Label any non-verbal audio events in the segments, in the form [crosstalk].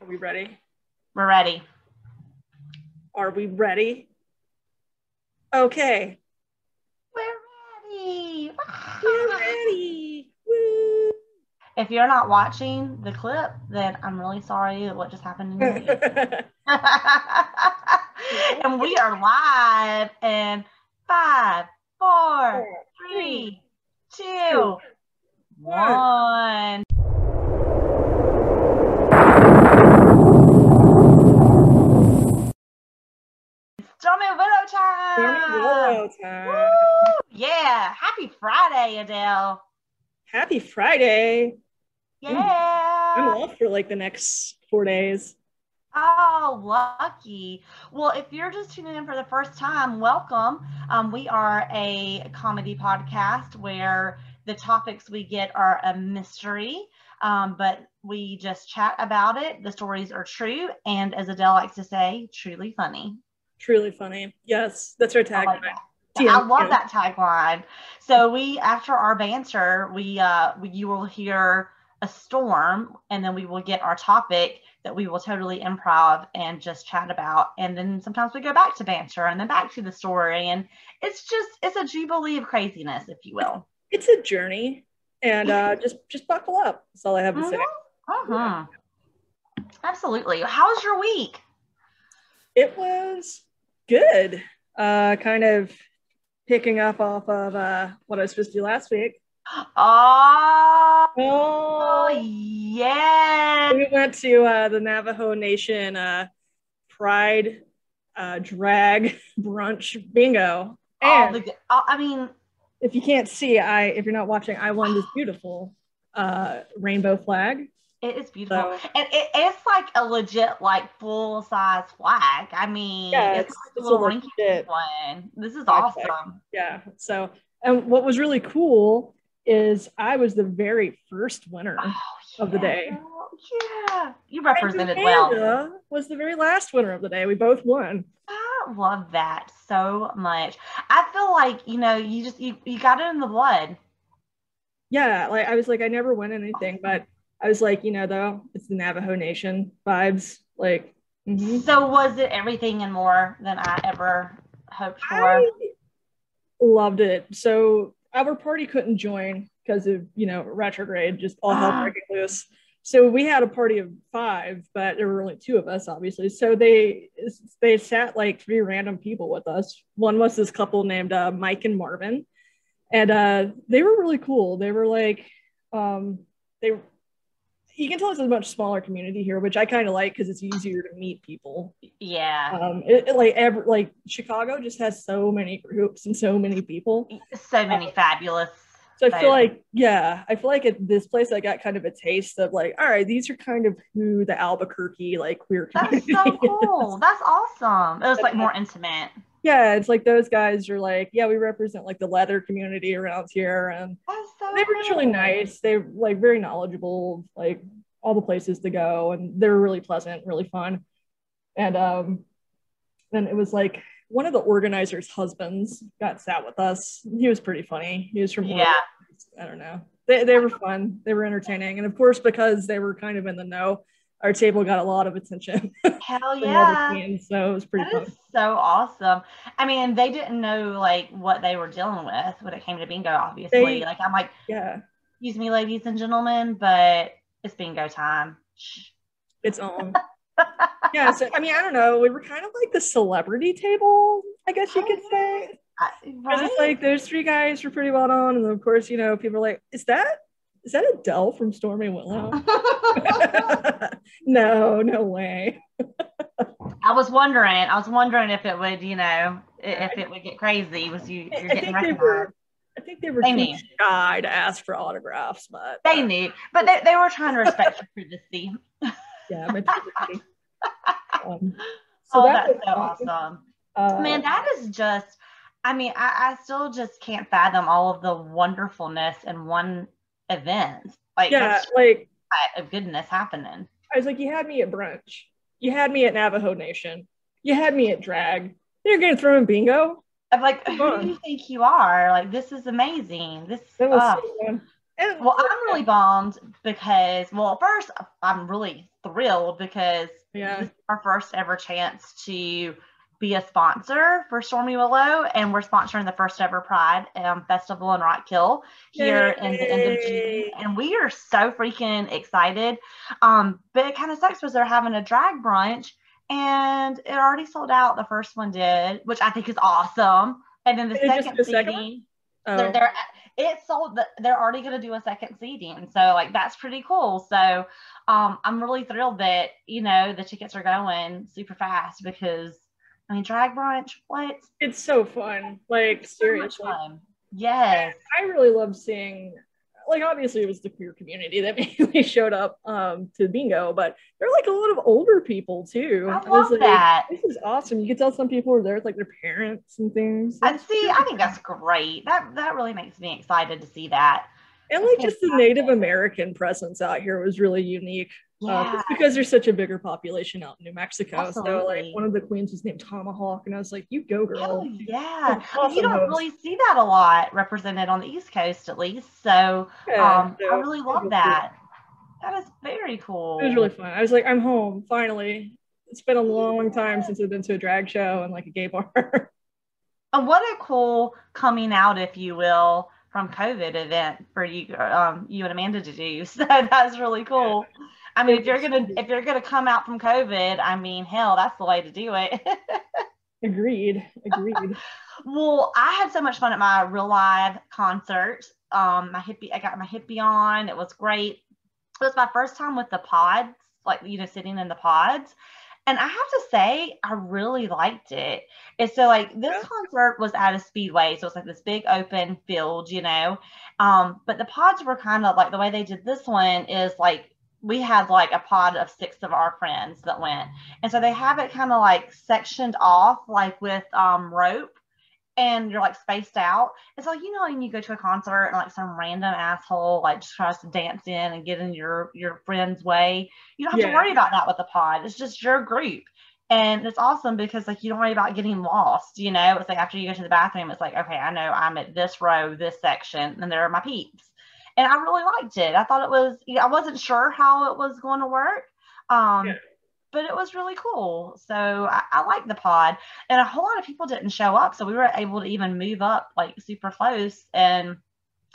Are we ready? We're ready. Are we ready? Okay. We're ready. We're ready. Woo. If you're not watching the clip, then I'm really sorry what just happened in your [laughs] ear. [laughs] and we are live in five, four, three, two, one. Stormy Willow time. Willow time. Woo! Yeah. Happy Friday, Adele. Happy Friday. Yeah. I'm Yeah. off for like the next four days. Oh, lucky. Well, if you're just tuning in for the first time, welcome. Um, we are a comedy podcast where the topics we get are a mystery, um, but we just chat about it. The stories are true, and as Adele likes to say, truly funny. Truly funny. Yes, that's our I tagline. like that. I love that tagline. So we, after our banter, we, uh, we, you will hear a storm, and then we will get our topic that we will totally improv and just chat about, and then sometimes we go back to banter, and then back to the story, and it's just it's a jubilee of craziness, if you will. It's a journey, and uh, [laughs] just just buckle up. That's all I have to say. Mhm. Mhm. Absolutely. How was your week? It was good. Uh, kind of picking up off of uh, what I was supposed to do last week. [gasps] Oh, Oh, yeah. we went to uh, the Navajo Nation uh, Pride uh, drag [laughs] brunch bingo. And the, oh, I mean, if you can't see, I if you're not watching, I won this beautiful uh, rainbow flag. It is beautiful. So- and it, it's like a legit, like full size flag. I mean, Yeah, it's, it's- like a it's a legit one. This is flag awesome. Yeah. So, and what was really cool is I was the very first winner. Oh, Of the day. Yeah. You represented well. Was the very last winner of the day. We both won. I love that so much. I feel like, you know, you just, you, you got it in the blood. Yeah, like I was like, I never win anything, but I was like, you know, though, it's the Navajo Nation vibes. Like, mhm. So was it everything and more than I ever hoped for? I loved it. So our party couldn't join because of you know retrograde, just all hell [gasps] breaking loose. So we had a party of five, but there were only two of us, obviously. So they they sat like three random people with us. One was this couple named uh, Mike and Marvin, and uh, they were really cool. They were like, um, they. You can tell it's a much smaller community here, which I kind of like because it's easier to meet people yeah. um it, it, like every like chicago just has so many groups and so many people So many fabulous. so i feel like yeah i feel like at this place i got kind of a taste of like all right these are kind of who the albuquerque like queer That's so [laughs] is. cool. That's awesome. It was like more intimate. Yeah it's like those guys are like yeah we represent like the leather community around here and so they were just really nice. They're like very knowledgeable like all the places to go and they were really pleasant really fun. And um then it was like one of the organizers husbands got sat with us. He was pretty funny. He was from Yeah. i don't know. They, they were fun. They were entertaining. And of course because they were kind of in the know our table got a lot of attention [laughs] Hell from all the yeah. so it was pretty That so awesome. I mean, they didn't know like what they were dealing with when it came to bingo, obviously. They- like I'm like, yeah excuse me, ladies and gentlemen, but it's bingo time. Shh. it's on [laughs] yeah so i mean i don't know we were kind of like the celebrity table i guess you could say Because uh, right? it's like those three guys were pretty well known, and of course, you know, people are like, "Is that is that Adele from Stormy Willow?" [laughs] [laughs] no, no way. I was wondering. I was wondering if it would, you know, if it would get crazy. Was you I you're getting think they recognized? were. I think they were They too knew. shy to ask for autographs, but They knew, but they, they were trying to respect your privacy. [laughs] yeah, but um, so oh, that that's so fun. awesome. Uh, Man, that is just, I mean, I, I still just can't fathom all of the wonderfulness in one event. Like, yeah, like a of goodness happening. I was like, you had me at brunch, you had me at Navajo Nation, you had me at drag. You're gonna throw in bingo? I'm like, who do you think you are? Like, this is amazing. This, That was oh, so. And Well, I'm really bummed because, well, first, I'm really thrilled because Yeah. this is our first ever chance to be a sponsor for Stormy Willow, and we're sponsoring the first ever Pride um, Festival in Rock Hill here in the end of June, and we are so freaking excited. Um, but it kind of sucks because they're having a drag brunch, and it already sold out. The first one did, which I think is awesome. And then the second second seating, Oh, they're, they're it sold the, they're already going to do a second seating so like that's pretty cool so um i'm really thrilled that you know the tickets are going super fast because i mean drag brunch what it's so fun. Like so much seriously. fun yes I really love seeing like obviously it was the queer community that [laughs] mainly showed up um to bingo, but there are like a lot of older people too. i was love like, that This is awesome. You can tell some people were there with like their parents and things. i see i think that's great that that really makes me excited to see that and like just the Native American presence out here was really unique. Uh, yeah just because there's such a bigger population out in New Mexico. So like one of the queens was named Tomahawk, and I was like, "You go, girl!" Hell yeah. Awesome you don't host. really see that a lot represented on the East Coast, at least. So Yeah, um, so I really love that. That is very cool. It was really fun. I was like, "I'm home finally." It's been a long time since I've been to a drag show and like a gay bar. [laughs] And what a cool coming out, if you will, from COVID event for you, um, you and Amanda to do. [laughs] So that's really cool. I mean, if you're gonna if you're gonna come out from COVID, I mean, hell, that's the way to do it. [laughs] agreed. Agreed. [laughs] well, I had so much fun at my real live concert. Um, my hippie, I got my hippie on. It was great. It was my first time with the pods, like you know, sitting in the pods. And I have to say, I really liked it. And so, like, this concert was at a speedway, so it's like this big open field, you know. Um, but the pods were kind of like the way they did this one is like we had like a pod of six of our friends that went, and so they have it kind of like sectioned off, like with um rope, and you're like spaced out. It's like you know when you go to a concert and like some random asshole like just tries to dance in and get in your your friend's way. You don't have to worry about that with the pod. It's just your group. And it's awesome because like you don't worry about getting lost, you know. It's like after you go to the bathroom, it's like, okay, I know I'm at this row, this section, and there are my peeps. And I really liked it. I thought it was, you know, I wasn't sure how it was going to work. Um, Yeah. but it was really cool. So I, I like the pod. And a whole lot of people didn't show up. So we were able to even move up like super close and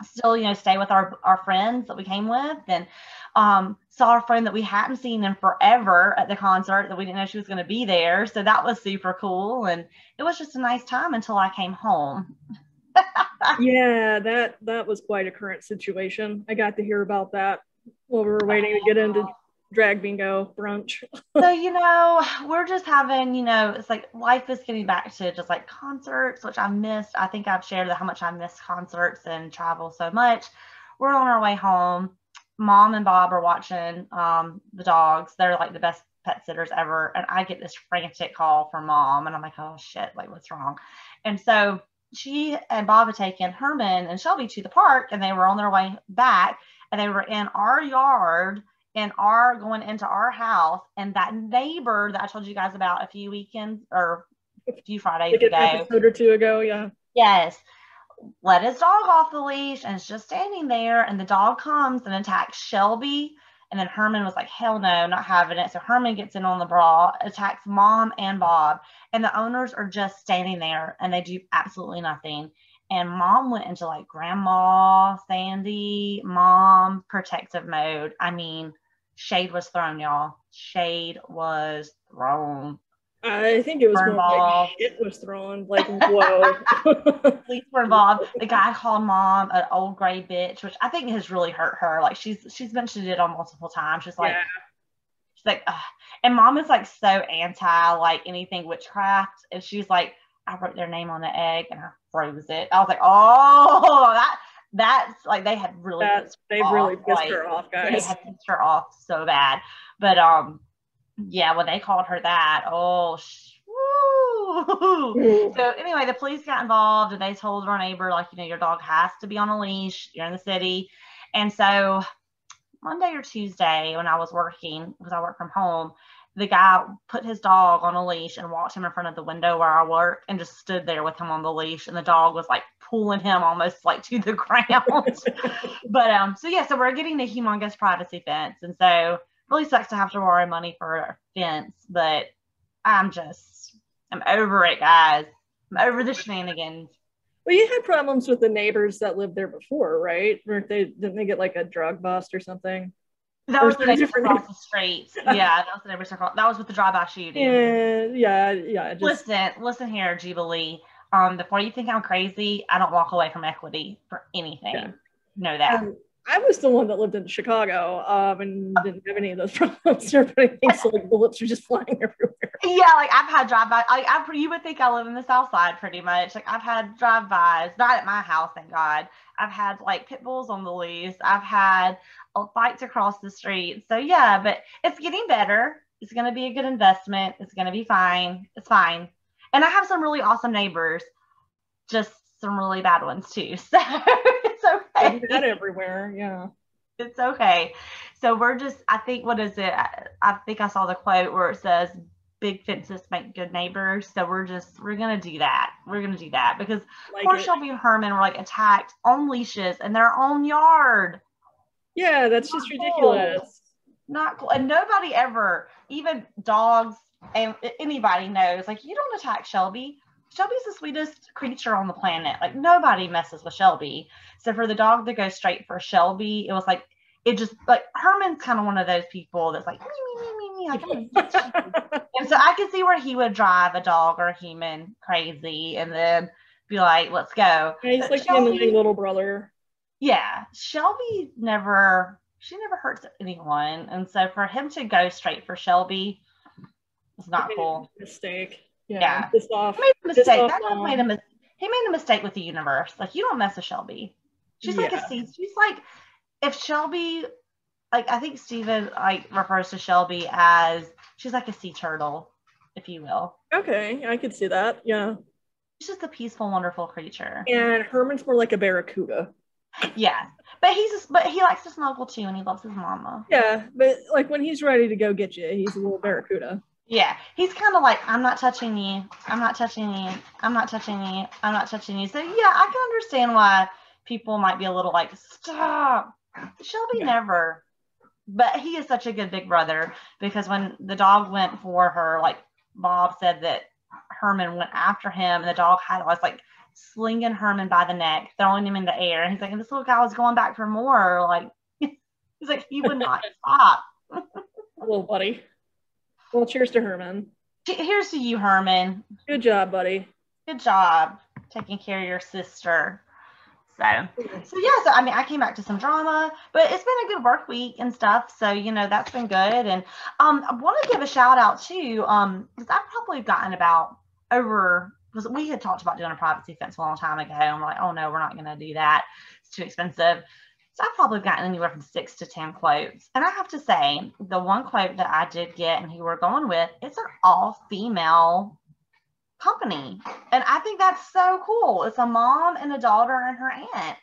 still, you know, stay with our, our friends that we came with and um, saw a friend that we hadn't seen in forever at the concert that we didn't know she was going to be there. So that was super cool. And it was just a nice time until I came home. Yeah, that that was quite a current situation. I got to hear about that while we were waiting to get into drag bingo brunch. [laughs] so you know we're just having you know it's like life is getting back to just like concerts which i missed. I think i've shared how much i miss concerts and travel so much. We're on our way home. Mom and bob are watching um, the dogs. They're like the best pet sitters ever. And i get this frantic call from mom and i'm like oh shit. Like what's wrong? And so she and bob had taken herman and shelby to the park and they were on their way back and they were in our yard in our going into our house and that neighbor that I told you guys about a few weekends or a few Fridays Like ago. episode or two ago, yeah. Yes. Let his dog off the leash and it's just standing there and the dog comes and attacks Shelby. And then Herman was like, hell no, not having it. So Herman gets in on the brawl, attacks mom and Bob. And the owners are just standing there and they do absolutely nothing. And mom went into like grandma, Sandy, mom protective mode. I mean, shade was thrown, y'all. Shade was thrown. I think it was more ball. like shit was thrown. Like, whoa. [laughs] police were involved. The guy called mom an old gray bitch, which I think has really hurt her. Like she's she's mentioned it on multiple times. She's like yeah. she's like, Ugh. and mom is like so anti like anything witchcraft, and she's like, I wrote their name on the egg and I froze it. I was like, oh, that that's like they had really That, pissed they off, really pissed like, her off, guys. they had pissed her off so bad. But um, yeah, when they called her that, oh, sh- So anyway, the police got involved and they told our neighbor, like, you know, your dog has to be on a leash. You're in the city. And so Monday or Tuesday when I was working because I work from home. The guy put his dog on a leash and walked him in front of the window where I work and just stood there with him on the leash. And the dog was like pulling him almost like to the [laughs] ground. [laughs] but um, so yeah, so we're getting a humongous privacy fence. And so really sucks to have to borrow money for a fence, but I'm just, I'm over it, guys. I'm over the shenanigans. Well, you had problems with the neighbors that lived there before, right? Or they didn't they get like a drug bust or something? That was the neighbors across the street. [laughs] yeah, that was the neighbors across. That was with the drive-by shooting. Yeah, yeah, yeah. Just... Listen, listen here, Jubilee. Um, before you think I'm crazy, I don't walk away from equity for anything. Yeah. Know that. Um, I was the one that lived in Chicago um, and didn't have any of those [laughs] problems. Everybody thinks like bullets are just flying [laughs] everywhere. Yeah, like I've had drive-by. Like I, you would think I live in the South Side pretty much. Like I've had drive-bys, not at my house, thank God. I've had like pit bulls on the loose. I've had uh, fights across the street. So yeah, but it's getting better. It's going to be a good investment. It's going to be fine. It's fine. And I have some really awesome neighbors. Just some really bad ones too. [laughs] So okay. Not [laughs] everywhere. Yeah. It's okay. So we're just, I think, what is it? I, think I saw the quote where it says, big fences make good neighbors. So we're just, we're going to do that. We're going to do that because like poor it. Shelby and Herman were like attacked on leashes in their own yard. Yeah, that's Not just ridiculous. Not cool. And nobody ever, even dogs and anybody knows, like, you don't attack Shelby Shelby's the sweetest creature on the planet. Like nobody messes with Shelby. So for the dog to go straight for Shelby, it was like it just like Herman's kind of one of those people that's like me me me me me like [laughs] and so I could see where he would drive a dog or a human crazy and then be like, let's go. Yeah, he's but like Shelby, little brother. Yeah. Shelby never she never hurts anyone. And so for him to go straight for Shelby was not cool. Mistake. Yeah. yeah. Off, he made a mistake. That dog made a mis- he made a mistake with the universe. Like you don't mess with Shelby. She's yeah. like a sea. She's like if Shelby, like I think Steven like refers to Shelby as she's like a sea turtle, if you will. Okay, I could see that. Yeah. She's just a peaceful, wonderful creature. And Herman's more like a barracuda. Yeah, but he's just, but he likes to snuggle too, and he loves his mama. Yeah, but like when he's ready to go get you, he's a little barracuda. Yeah, he's kind of like, I'm not touching you. I'm not touching you. I'm not touching you. I'm not touching you. So yeah, I can understand why people might be a little like, stop. Shelby yeah. never. But he is such a good big brother because when the dog went for her, like Bob said that Herman went after him and the dog had was like slinging Herman by the neck, throwing him in the air. And he's like, and this little guy was going back for more. Like [laughs] he's like, he would not [laughs] stop. little buddy. Well, cheers to Herman. Here's to you, Herman. Good job, buddy. Good job taking care of your sister. So, so yeah, so I mean, I came back to some drama, but it's been a good work week and stuff. So, you know, that's been good. And um, I want to give a shout out too, um, because I've probably gotten about over because we had talked about doing a privacy fence a long time ago, and we're like, oh no, we're not going to do that. It's too expensive. So I've probably gotten anywhere from six to 10 quotes. And I have to say, the one quote that I did get and who we're going with, it's an all female company. And I think that's so cool. It's a mom and a daughter and her aunt.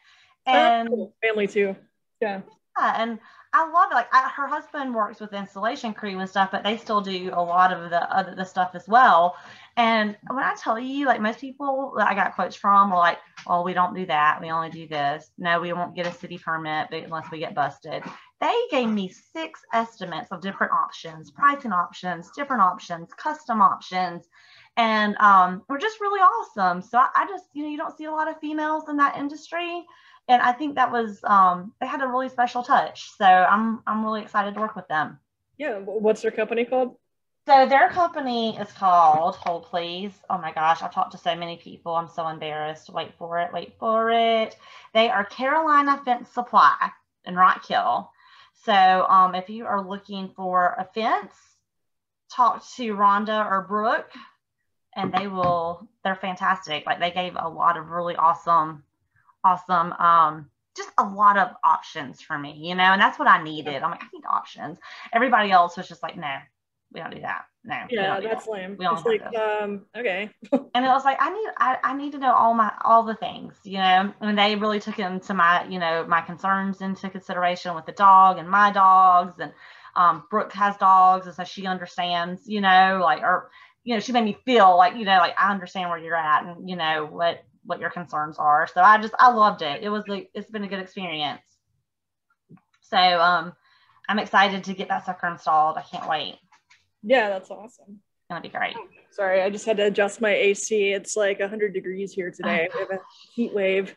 And cool. family too. Yeah. Yeah. And I love it. Like I, her husband works with installation crew and stuff, but they still do a lot of the other the stuff as well. And when I tell you, like most people that I got quotes from are like, "Oh, we don't do that. We only do this. No, we won't get a city permit unless we get busted." They gave me six estimates of different options, pricing options, different options, custom options, and um, we're just really awesome. So I, I just, you know, you don't see a lot of females in that industry and I think that was um, they had a really special touch. So I'm I'm really excited to work with them. Yeah, what's their company called? So their company is called Hold Please. Oh my gosh, I've talked to so many people. I'm so embarrassed. Wait for it. Wait for it. They are Carolina Fence Supply in Rock Hill. So um, if you are looking for a fence, talk to Rhonda or Brooke, and they will. They're fantastic. Like they gave a lot of really awesome awesome. Um, just a lot of options for me, you know, and that's what I needed. I'm like, I need options. Everybody else was just like, no, we don't do that. No. Yeah, that's that. lame. We don't like, um, okay. [laughs] and it was like, I need, I, I need to know all my, all the things, you know, and they really took into my, you know, my concerns into consideration with the dog and my dogs. And um, Brooke has dogs. And so she understands, you know, like, or, you know, she made me feel like, you know, like I understand where you're at and, you know, what, what your concerns are. So I just, I loved it. It was like, it's been a good experience. So, um, I'm excited to get that sucker installed. I can't wait. Yeah, that's awesome. That'd be great. Sorry, I just had to adjust my AC. It's like 100 degrees here today. we have a heat wave.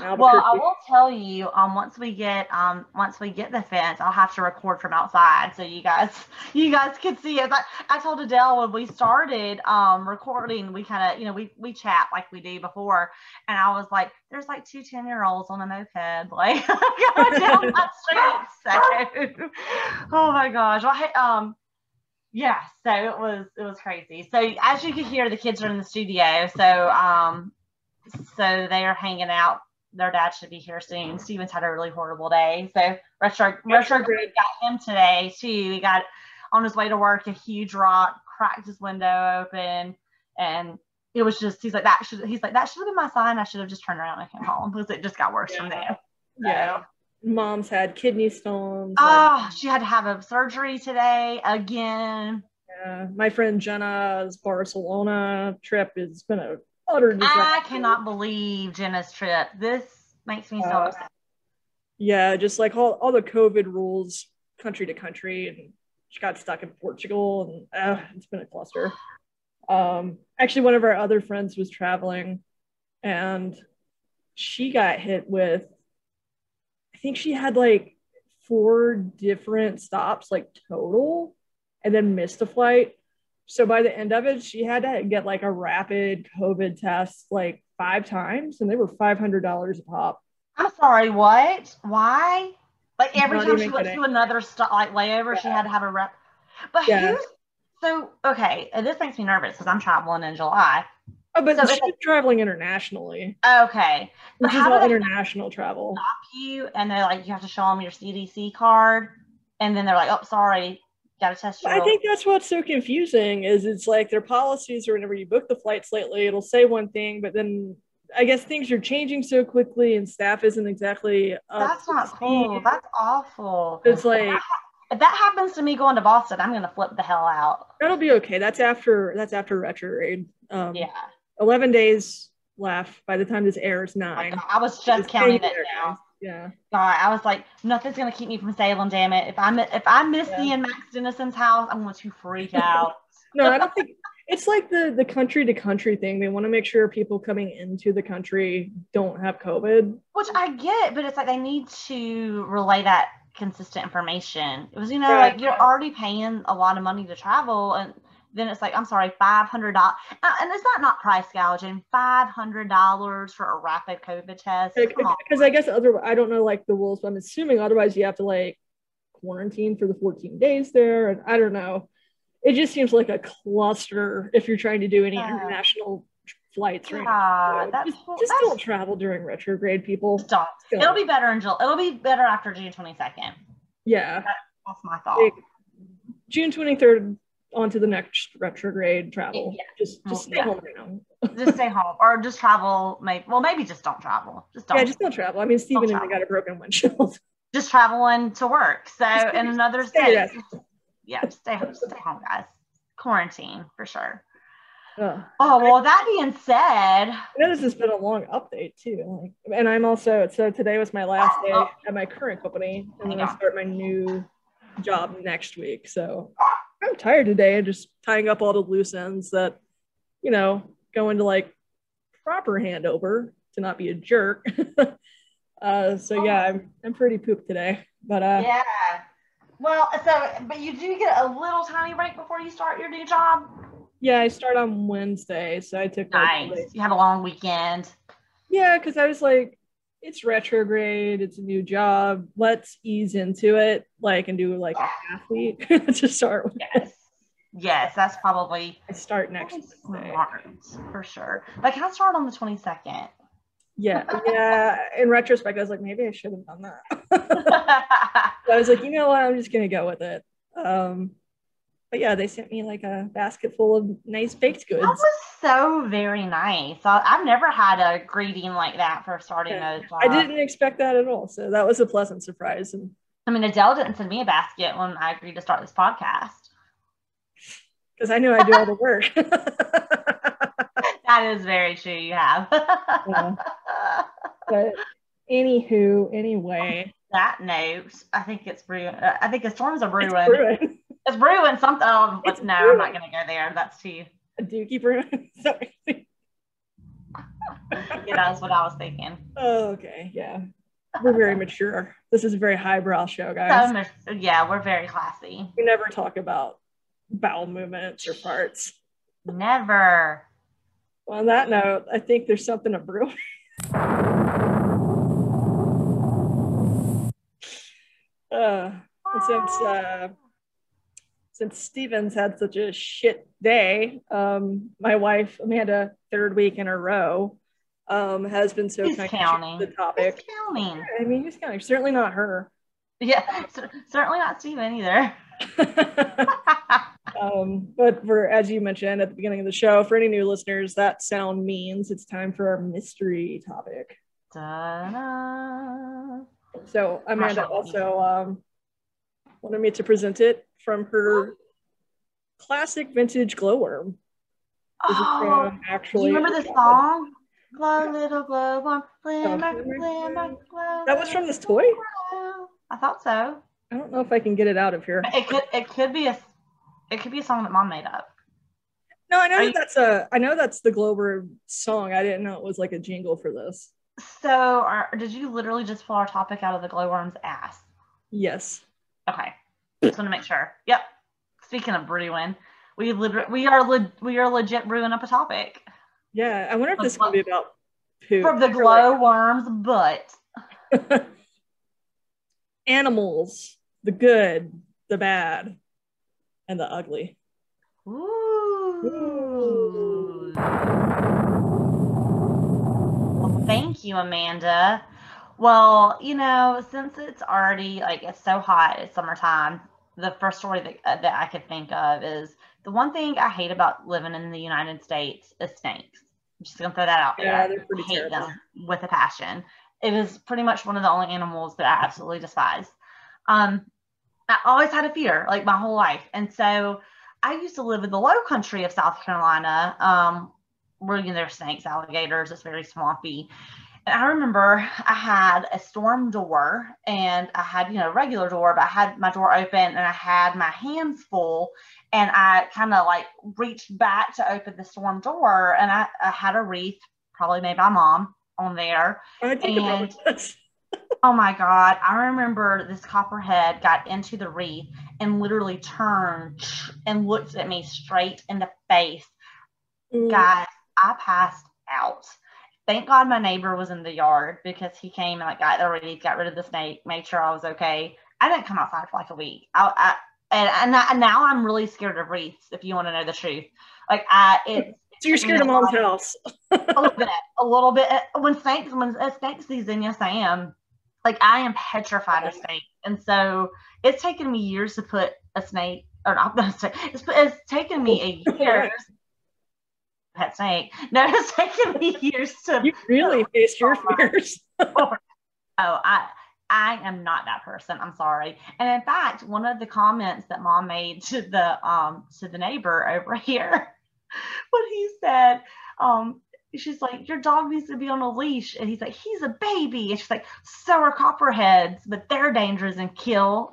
Well, I will tell you, um, once we get um, once we get the fence, I'll have to record from outside so you guys, [laughs] you guys can see it. I, I told Adele when we started um recording, we kind of, you know, we we chat like we do before, and I was like, there's like two 10 year olds on a moped, [laughs] like [laughs] going down that street. So, oh my gosh, well, hey, um, yeah, so it was it was crazy. So as you can hear, the kids are in the studio, so um, so they are hanging out their dad should be here soon. Steven's had a really horrible day. So retro retrograde got him today too. He got on his way to work, a huge rock cracked his window open, and it was just he's like that should he's like that should have been my sign. I should have just turned around and came home because it just got worse yeah. from there. Yeah. Mom's had kidney stones. Oh, she had to have a surgery today again. Yeah. My friend Jenna's Barcelona trip has been a utter disaster. I cannot believe Jenna's trip. This makes me so uh, upset. Yeah, just like all, all the COVID rules country to country and she got stuck in Portugal and uh, it's been a cluster. Um, actually, one of our other friends was traveling and she got hit with, think she had like four different stops, like total, and then missed a flight. So by the end of it, she had to get like a rapid COVID test like five times, and they were five hundred dollars a pop. I'm sorry, what? Why? Like every time she went to another stop, like layover, yeah. she had to have a rep. But yeah. who's so okay? this makes me nervous because I'm traveling in July. Oh, but so she's traveling internationally. Okay, which is all international travel. Stop you, and they're like, you have to show them your CDC card, and then they're like, oh, sorry, got to test. I think that's what's so confusing. Is it's like their policies, or whenever you book the flights lately, it'll say one thing, but then I guess things are changing so quickly, and staff isn't exactly. That's not cool. That's awful. It's like. If that happens to me going to Boston, I'm gonna flip the hell out. That'll be okay. That's after that's after retrograde. Um, yeah. Eleven days left by the time this airs. Nine. I was just counting it now. Yeah. God, I was like, nothing's gonna keep me from Salem. Damn it! If I if I miss yeah. the Max Dennison's house, I'm going to freak out. [laughs] no, I don't think it's like the the country to country thing. They want to make sure people coming into the country don't have COVID. Which I get, but it's like they need to relay that consistent information. It was, you know, yeah. like you're already paying a lot of money to travel, and then it's like, I'm sorry, five hundred dollars, uh, and is that not price gouging? Five hundred dollars for a rapid COVID test? Because I guess other, I don't know like the rules, but I'm assuming otherwise you have to like quarantine for the 14 days there, and I don't know. It just seems like a cluster if you're trying to do any international flights right yeah, now. just, just don't travel during retrograde, people. Don't. It'll be better in July. It'll be better after June 22nd. Yeah. That, that's my thought. June 23rd on to the next retrograde travel. Yeah. Just just stay yeah. home right now. just stay home or just travel. Maybe well, maybe just don't travel. Just don't. Yeah, just don't travel. I mean, Stephen and I got a broken windshield. [laughs] Just traveling to work. So in another state. Yeah, stay home. Stay home, guys. Quarantine for sure. Oh well. That being said, I know this has been a long update too. Like, and I'm also so today was my last day oh. at my current company, and then I start my new job next week. So I'm tired today and just tying up all the loose ends that, you know, go into like proper handover to not be a jerk. [laughs] uh, so yeah, I'm, I'm pretty pooped today, but uh, yeah. Well, so but you do get a little tiny break before you start your new job. Yeah, I start on Wednesday, so I took. Nice. Like, you have a long weekend. Yeah, because I was like, it's retrograde, it's a new job. Let's ease into it, like, and do like a half week [laughs] to start with. Yes. Yes, that's probably I start next smart, for sure. Can I start on the 22nd? Yeah, yeah. In retrospect, I was like, maybe I should have done that. [laughs] [laughs] I was like, you know what? I'm just gonna go with it. Um, but yeah, they sent me like a basket full of nice baked goods. That was so very nice. I, I've never had a greeting like that for starting Yeah. a job. I didn't expect that at all. So that was a pleasant surprise. And I mean, Adele didn't send me a basket when I agreed to start this podcast. because I knew I'd do all the work. [laughs] That is very true. You have. Yeah. but anywho, anyway, that note, I think it's brewing. I think the storms are brewing. It's brewing. Something. Oh, It's no, I'm not going to go there. That's too. A dookie brewing. [laughs] Sorry. Yeah, that's what I was thinking. Oh, okay. Yeah. We're very mature. This is a very highbrow show, guys. much, yeah, we're very classy. We never talk about bowel movements or parts. Never. Well, on that note, I think there's something to brew. [laughs] Uh, since uh, since Stevens had such a shit day, um, my wife Amanda, third week in a row, um, has been so kind counting? the topic. Who's counting? I mean, who's counting? Certainly not her. Yeah, [laughs] cer- certainly not Steven either. [laughs] um, but for as you mentioned at the beginning of the show, for any new listeners, that sound means it's time for our mystery topic. Ta-da. So Amanda also um, wanted me to present it from her classic vintage glowworm. Oh, actually. you remember the song? Glow, little glow, warm, glimmer, glimmer, glimmer, glow. That was from this toy? I thought so. I don't know if I can get it out of here. It could. It could be a. It could be a song that mom made up. No, I know that you- that's a. I know that's the glowworm song. I didn't know it was like a jingle for this. So, are, did you literally just pull our topic out of the glowworm's ass? Yes. Okay, just want to make sure. Yep. Speaking of brewing, we literally we are le- we are legit brewing up a topic Yeah. I wonder if this is gonna be about poo. from the glowworm's butt. [laughs] Animals, the good, the bad, and the ugly. Ooh. Well, thank you, Amanda. Well, you know, since it's already like it's so hot, it's summertime. The first story that uh, that I could think of is the one thing I hate about living in the United States is snakes. I'm just gonna throw that out there. Yeah, they're pretty I hate terrible. them with a passion. It is pretty much one of the only animals that I absolutely despise. Um, I always had a fear, like my whole life, and so I used to live in the low country of South Carolina, um, where you know, there's snakes, alligators. It's very swampy. I remember I had a storm door, and I had you know a regular door, but I had my door open, and I had my hands full, and I kind of like reached back to open the storm door, and I, I had a wreath, probably made by mom, on there. I think about And- Oh my God. I remember this copperhead got into the wreath and literally turned and looked at me straight in the face. Mm, Guys, I passed out. Thank God my neighbor was in the yard because he came and like got the wreath, got rid of the snake, made sure I was okay. I didn't come outside for like a week. I, I and, and, I- and now I'm really scared of wreaths. If you want to know the truth, like I, it's [laughs] So you're scared of mom's house. [laughs] a little bit, a little bit. Uh, when snakes, when it's snake season, yes, I am. Like I am petrified of snakes, and so it's taken me years to put a snake, or not a snake. It's, it's taken me a year. [laughs] Pet snake. [laughs] No, it's taken me years to. You really faced your fears. [laughs] Oh, I. I am not that person. I'm sorry. And in fact, one of the comments that mom made to the um to the neighbor over [laughs] here, when he said, um, she's like, Your dog needs to be on a leash. And he's like, He's a baby. And she's like, So are copperheads, but they're dangerous and kill.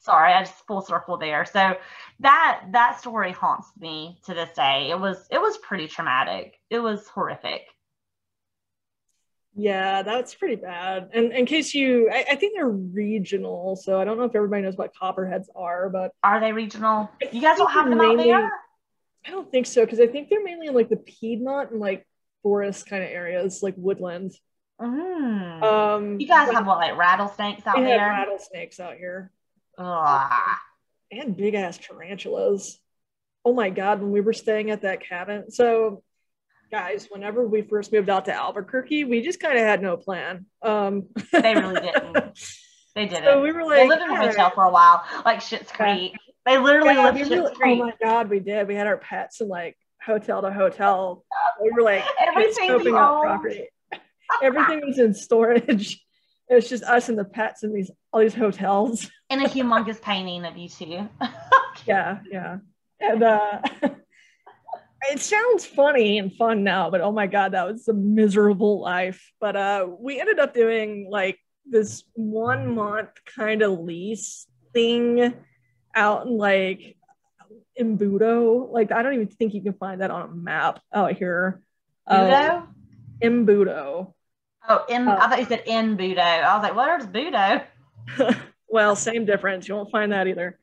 Sorry, I just full circle there. So that that story haunts me to this day. It was it was pretty traumatic. It was horrific. Yeah, that's pretty bad. And in case you, I, I think they're regional, so I don't know if everybody knows what copperheads are, but Are they regional? You guys don't have them out there? I don't think so because I think they're mainly in like the Piedmont and like forest kind of areas, like woodland. Mm. Um, you guys have what, like rattlesnakes out we have there? rattlesnakes out here And big ass tarantulas. Oh my god, when we were staying at that cabin, so guys, whenever we first moved out to Albuquerque, we just kind of had no plan. Um, They really didn't. [laughs] They did So we were They like, lived in a "All right." hotel for a while, like Schitt's Creek. They literally Yeah, lived we Schitt's really- oh my god, we did. We had our pets in like hotel to hotel. We were like [laughs] Everything property. Everything was in storage. [laughs] It was just us and the pets in these all these hotels. [laughs] and a humongous painting of you two. [laughs] Yeah, yeah. And uh [laughs] it sounds funny and fun now, but oh my god, that was a miserable life. But uh we ended up doing like this one month kind of lease thing out in like in Budo. Like I don't even think you can find that on a map out here. Um, Budo? in Budo. oh, in, uh, I thought you said in Budo. I was like, where's Budo? [laughs] well, same difference. You won't find that either.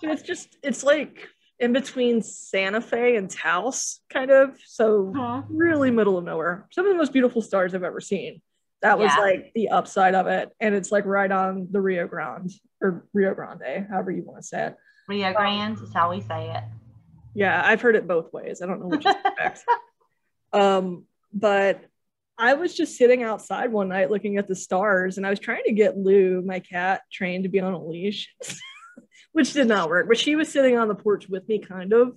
So it's just it's like in between Santa Fe and Taos, kind of. So Hmm. really middle of nowhere. Some of the most beautiful stars I've ever seen. That was Yeah. like the upside of it, and it's like right on the Rio Grande or Rio Grande, however you want to say it. Rio Grande is how we say it. Yeah, I've heard it both ways. I don't know which is correct. [laughs] um, but I was just sitting outside one night looking at the stars, and I was trying to get Lou, my cat, trained to be on a leash, [laughs] which did not work. But she was sitting on the porch with me, kind of.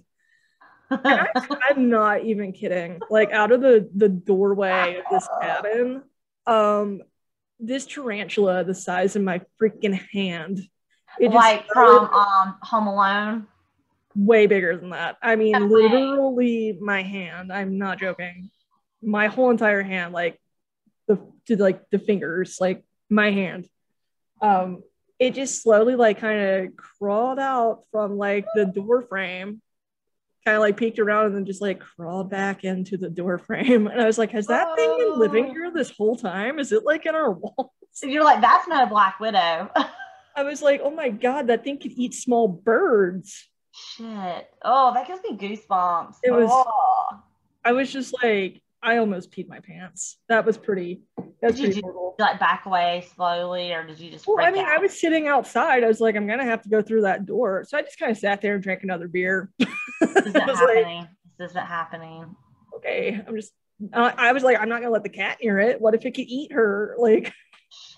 I, [laughs] I'm not even kidding. Like out of the the doorway of this cabin, um, this tarantula, the size of my freaking hand, it just like from um, Home Alone. way bigger than that. I mean, No way. literally my hand. I'm not joking. My whole entire hand, like the to like the fingers, like my hand. Um, it just slowly like kind of crawled out from like the door frame, kind of like peeked around and then just like crawled back into the door frame. [laughs] And I was like, has that thing been living Oh. here this whole time? Is it like in our walls? So you're like, that's not a Black Widow. [laughs] I was like, oh my god, that thing could eat small birds. Shit. Oh, that gives me goosebumps. It was- Oh. I was just like, I almost peed my pants. That was pretty. That's Did you pretty do- horrible. Did you, like back away slowly, or did you just? Well, I mean, out? I was sitting outside. I was like, I'm gonna have to go through that door. So I just kind of sat there and drank another beer. [laughs] This isn't was like, happening. This isn't happening. okay, I'm just. Uh, I was like, I'm not gonna let the cat near it. What if it could eat her? [laughs] Like Shit.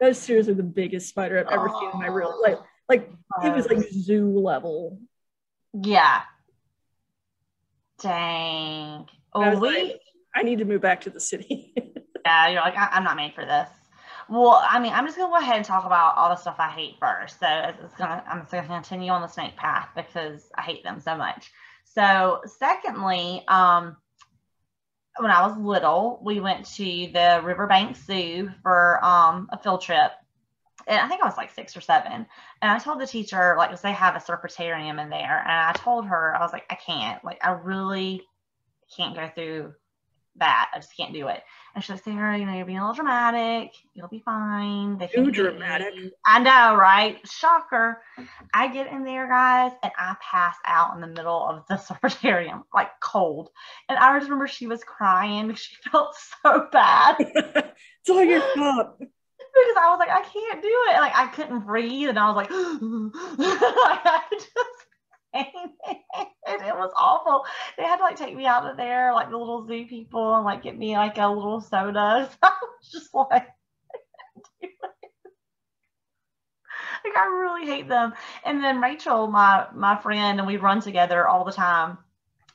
that was seriously the biggest spider I've ever seen in my real like. Like it was like zoo level. Yeah. Dang. I Oh, was like, I need to move back to the city. [laughs] Yeah, you're like, I- I'm not made for this. Well, I mean, I'm just gonna go ahead and talk about all the stuff I hate first. So it's, gonna, I'm just gonna continue on the snake path because I hate them so much. So, secondly, um, when I was little, we went to the Riverbank Zoo for um, a field trip. And I think I was like six or seven. And I told the teacher, like, 'cause they have a serpentarium in there. And I told her, I was like, I can't. Like, I really can't go through that. I just can't do it. And she's like, Sarah, you know, you're being a little dramatic. You'll be fine. They Too dramatic. I know, right? Shocker. I get in there, guys, and I pass out in the middle of the [laughs] serpentarium, like cold. And I just remember she was crying because she [laughs] felt so bad [laughs] it's all your fault. because I was like, I can't do it. Like I couldn't breathe, and I was like, [gasps] I just [laughs] and it was awful. They had to like take me out of there, like the little zoo people, and like get me like a little soda. So [laughs] I was just like, [laughs] like I really hate them. And then Rachel, my my friend, and we run together all the time.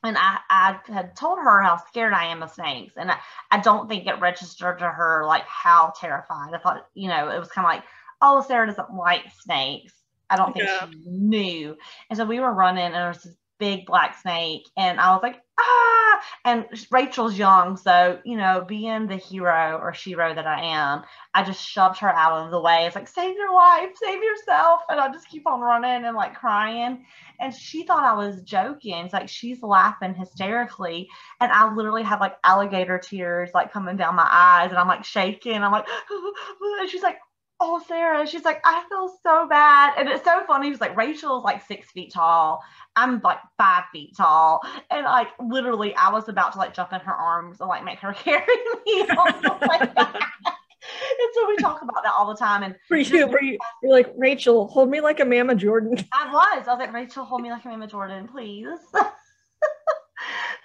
And I, I had told her how scared I am of snakes. And I, I don't think it registered to her like how terrified. I thought, you know, it was kind of like, oh, Sarah doesn't like snakes. I don't think Yeah. she knew. And so we were running and there was this big black snake. And I was like, ah. And Rachel's young. So, you know, being the hero or shero that I am, I just shoved her out of the way. It's like, save your life, save yourself. And I just keep on running and like crying. And she thought I was joking. It's like she's laughing hysterically. And I literally had like alligator tears like coming down my eyes. And I'm like shaking. I'm like, [laughs] and she's like, Oh, Sarah. She's like, I feel so bad. And it's so funny. She's like, Rachel's like six feet tall. I'm like five feet tall. And like literally I was about to like jump in her arms and like make her [laughs] carry me. on the way back. and so we talk about that all the time. And For you, were you, you're like Rachel, hold me like a Mama Jordan. I was. I was like, Rachel, hold me like a mama Jordan, please. [laughs]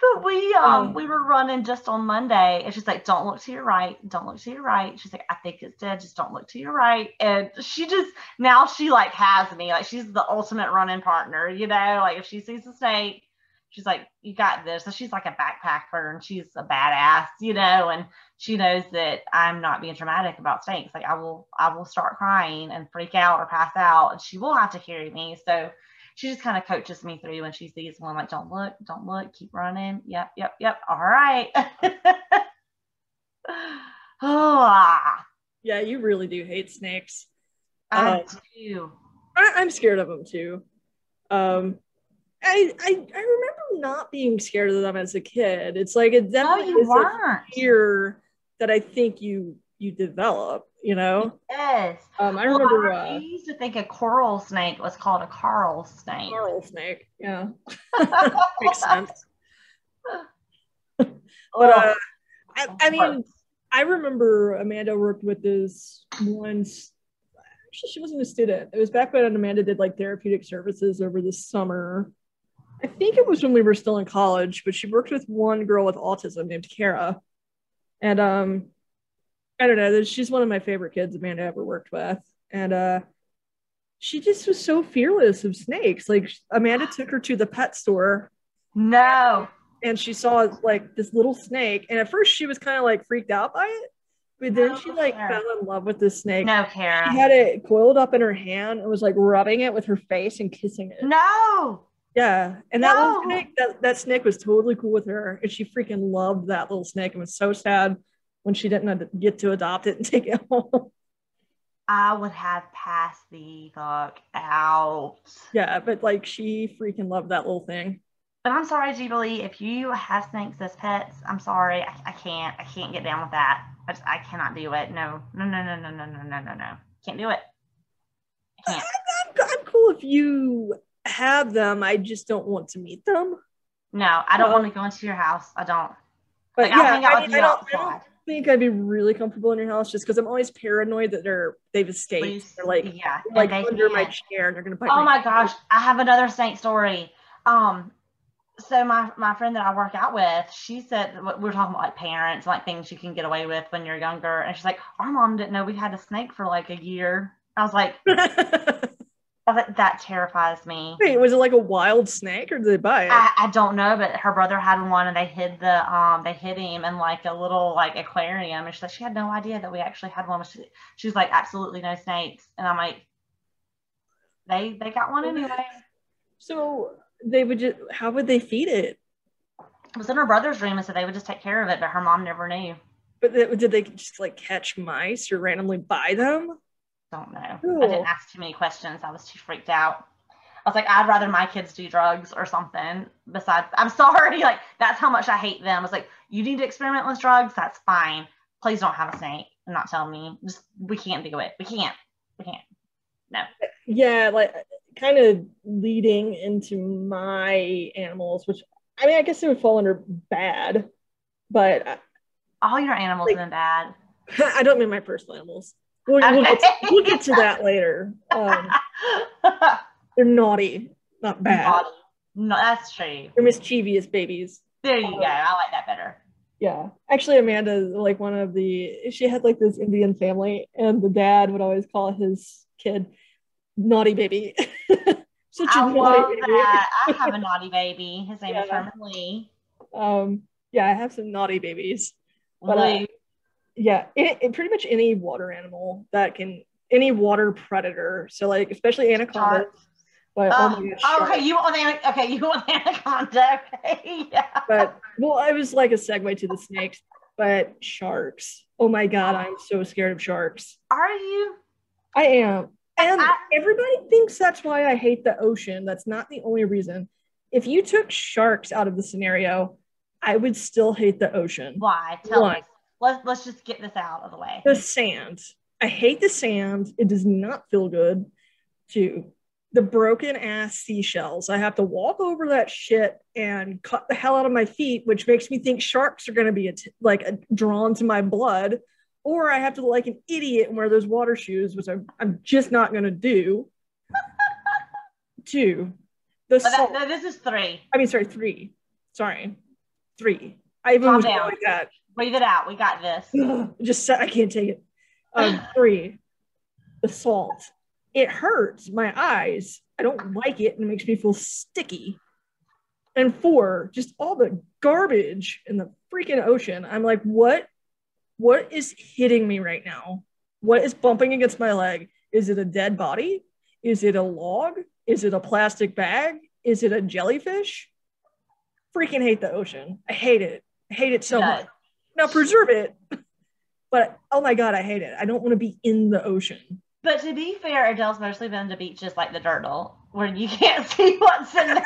but we um Oh. we were running just on Monday, and she's like, "Don't look to your right. Don't look to your right." She's like, "I think it's dead. Just don't look to your right." And she just now she like has me like she's the ultimate running partner. You know, like if she sees a snake, she's like, "You got this." So she's like a backpacker, and she's a badass. You know, and she knows that I'm not being dramatic about snakes. Like I will I will start crying and freak out or pass out, and she will have to carry me. So she just kind of coaches me through when she sees one like don't look don't look keep running yep yep yep all right oh [laughs] ah, Yeah, you really do hate snakes. i Uh, do I, I'm scared of them too. Um, I, I I remember not being scared of them as a kid. It's like it no definitely you is a fear that I think you you develop. You know, yes um, I Well, remember I uh, used to think a coral snake was called a coral snake coral snake. Yeah, [laughs] makes sense. [laughs] But uh, I, I mean, I remember Amanda worked with this once. Actually, she wasn't a student. It was back when Amanda did like therapeutic services over the summer. I think it was when we were still in college, but she worked with one girl with autism named Kara. And um, I don't know, she's one of my favorite kids Amanda ever worked with. And uh, she just was so fearless of snakes. Like Amanda [gasps] took her to the pet store. No. And she saw like this little snake. And at first she was kind of like freaked out by it. But then she like fell in love with this snake. No kara she had it coiled up in her hand and was like rubbing it with her face and kissing it. No. Yeah. And that little No. snake that, that snake was totally cool with her. And she freaking loved that little snake and was so sad when she didn't get to adopt it and [laughs] take it home i would have passed the fuck out yeah but like she freaking loved that little thing But I'm sorry, Jubilee, if you have snakes as pets, I'm sorry. I, I can't. I can't get down with that. I just I cannot do it. No, no, no, no, no, no, no, no, no, no. Can't do it. I can't. I'm, I'm cool if you have them i just don't want to meet them No, I don't Well- want to go into your house. I don't. but Like, I'll yeah out I, mean, I don't, I don't. Think I'd be really comfortable in your house just because I'm always paranoid that they're they've escaped. Loose. They're like yeah, they're, like they under my can't. chair and they're gonna bite. Oh my gosh, I have another snake story. Um, so my my friend that I work out with, she said we we're talking about like parents, like things you can get away with when you're younger, and she's like, our mom didn't know we had a snake for like a year. I was like, [laughs] Like that terrifies me. Wait, was it like a wild snake or did they buy it? I, I don't know, but her brother had one, and they hid the um they hid him in like a little like aquarium, and she like she had no idea that we actually had one. She, she was like absolutely no snakes, and I'm like, they they got one anyway. so they would just how would they feed it? It was in her brother's room, and so they would just take care of it, but her mom never knew. But did they just like catch mice or randomly buy them? Don't know. I didn't ask too many questions. I was too freaked out. I was like, I'd rather my kids do drugs or something besides. I'm sorry, [laughs] like that's how much I hate them. I was like, you need to experiment with drugs. That's fine. Please don't have a snake. and not tell me. Just we can't do it. We can't. We can't. No. Yeah, like kind of leading into my animals, which I mean I guess it would fall under bad, but uh, All your animals Like- been bad. [laughs] I don't mean my personal animals. We'll, we'll, get, to, we'll get to that later. Um, [laughs] they're naughty, not bad. Naughty. No, that's true. They're mischievous babies. There you go. I like that better. Yeah. Actually, Amanda, like one of the, she had like this Indian family, and the dad would always call his kid naughty baby. [laughs] Such a I naughty love baby. that. I have a [laughs] naughty baby. His name is Yeah. Herman Lee. Um, yeah, I have some naughty babies. But, uh, Lee. Yeah, it, it- pretty much any water animal that can, any water predator. So like, especially anacondas. But oh, Oh, my um, gosh, oh, okay, you want the okay, you the anaconda. Okay, yeah. but well, I was like a segue to the snakes, but sharks. Oh my god, I'm so scared of sharks. Are you? I am. And I- everybody thinks that's why I hate the ocean. That's not the only reason. If you took sharks out of the scenario, I would still hate the ocean. Why? Tell Why? us. Let's let's just get this out of the way. The sand. I hate the sand. It does not feel good. Two, the broken ass seashells. I have to walk over that shit and cut the hell out of my feet, which makes me think sharks are going to be like uh, drawn to my blood. Or I have to like an idiot and wear those water shoes, which I'm, I'm just not going to do. [laughs] Two, the that, salt. no, this is three. I mean, sorry, three. Sorry. three. I even Calm was down. like that. Breathe it out. We got this. Just I can't take it. Um, [sighs] three, the salt. It hurts my eyes. I don't like it and it makes me feel sticky. And four, just all the garbage in the freaking ocean. I'm like, what? What is hitting me right now? What is bumping against my leg? Is it a dead body? Is it a log? Is it a plastic bag? Is it a jellyfish? Freaking hate the ocean. I hate it. I hate it so Yeah. much. Now preserve it. But oh my god, I hate it. I don't want to be in the ocean. But to be fair, Adele's mostly been to beaches like the Dirtle, where you can't [laughs] see what's in there.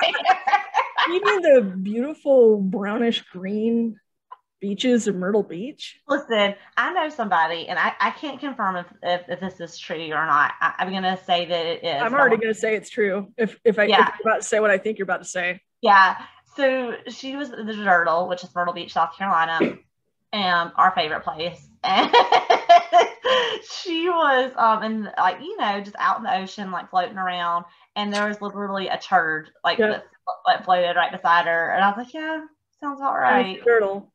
You mean the beautiful brownish green beaches of Myrtle Beach? Listen, I know somebody, and I, I can't confirm if, if, if this is true or not. I, I'm going to say that it is. I'm already going to say it's true. If if I Yeah. if about to say what I think you're about to say, Yeah. So she was at the Dirtle, which is Myrtle Beach, South Carolina, um, our favorite place. [laughs] And she was um in like, you know, just out in the ocean, like floating around, and there was literally a turd like Yeah. that, that floated right beside her. And I was like, Yeah, sounds all right turtle.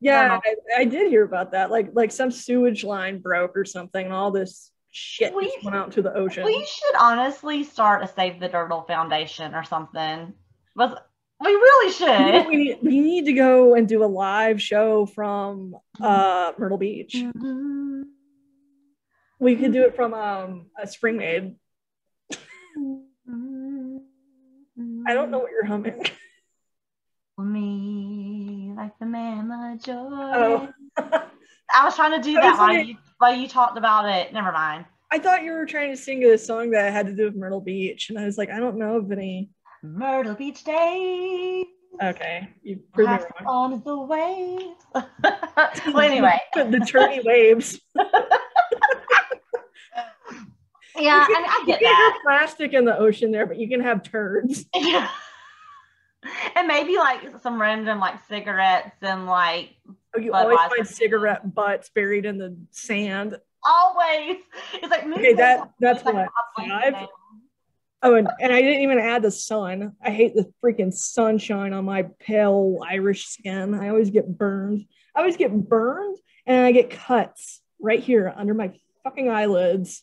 Yeah, I, I did hear about that. Like like some sewage line broke or something, and all this shit We- just went out to the ocean. We should honestly start a Save the turtle Foundation or something. Was we really You know should. we need we need to go and do a live show from uh Myrtle Beach. Mm-hmm. We could do it from um a Springmaid. I don't know what you're humming. me like the mama joy. Oh. I was trying to do [laughs] I that while you while you talked about it. Never mind. I thought you were trying to sing a song that had to do with Myrtle Beach, and I was like, I don't know of any. Myrtle Beach Day. Okay, you proved me wrong. on the waves. [laughs] [laughs] well, anyway, the, the turny waves. yeah, You and I You get can that. have plastic in the ocean there, but you can have turds. [laughs] Yeah. And maybe like some random like cigarettes and like Oh, you always find cigarette butts buried in the sand. always. It's like Okay, that that's like what five. Oh, and, and I didn't even add the sun. I hate the freaking sunshine on my pale Irish skin. I always get burned. I always get burned and I get cuts right here under my fucking eyelids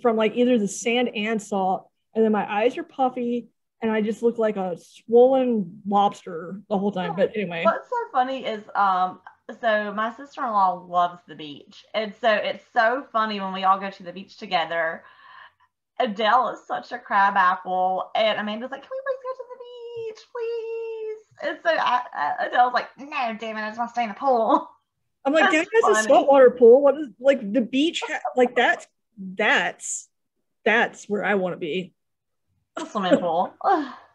from like either the sand and salt. And then my eyes are puffy and I just look like a swollen lobster the whole time. But anyway, What's so funny is um so my sister-in-law loves the beach. And so it's so funny when we all go to the beach together. Adele is such a crab apple and Amanda's like, Can we please go to the beach, please? And so I, I, Adele's like, No, damn it, I just want to stay in the pool. I'm like, That's that has a saltwater pool. What is like the beach? Ha- like that's that's that's where I want to be. A swimming pool.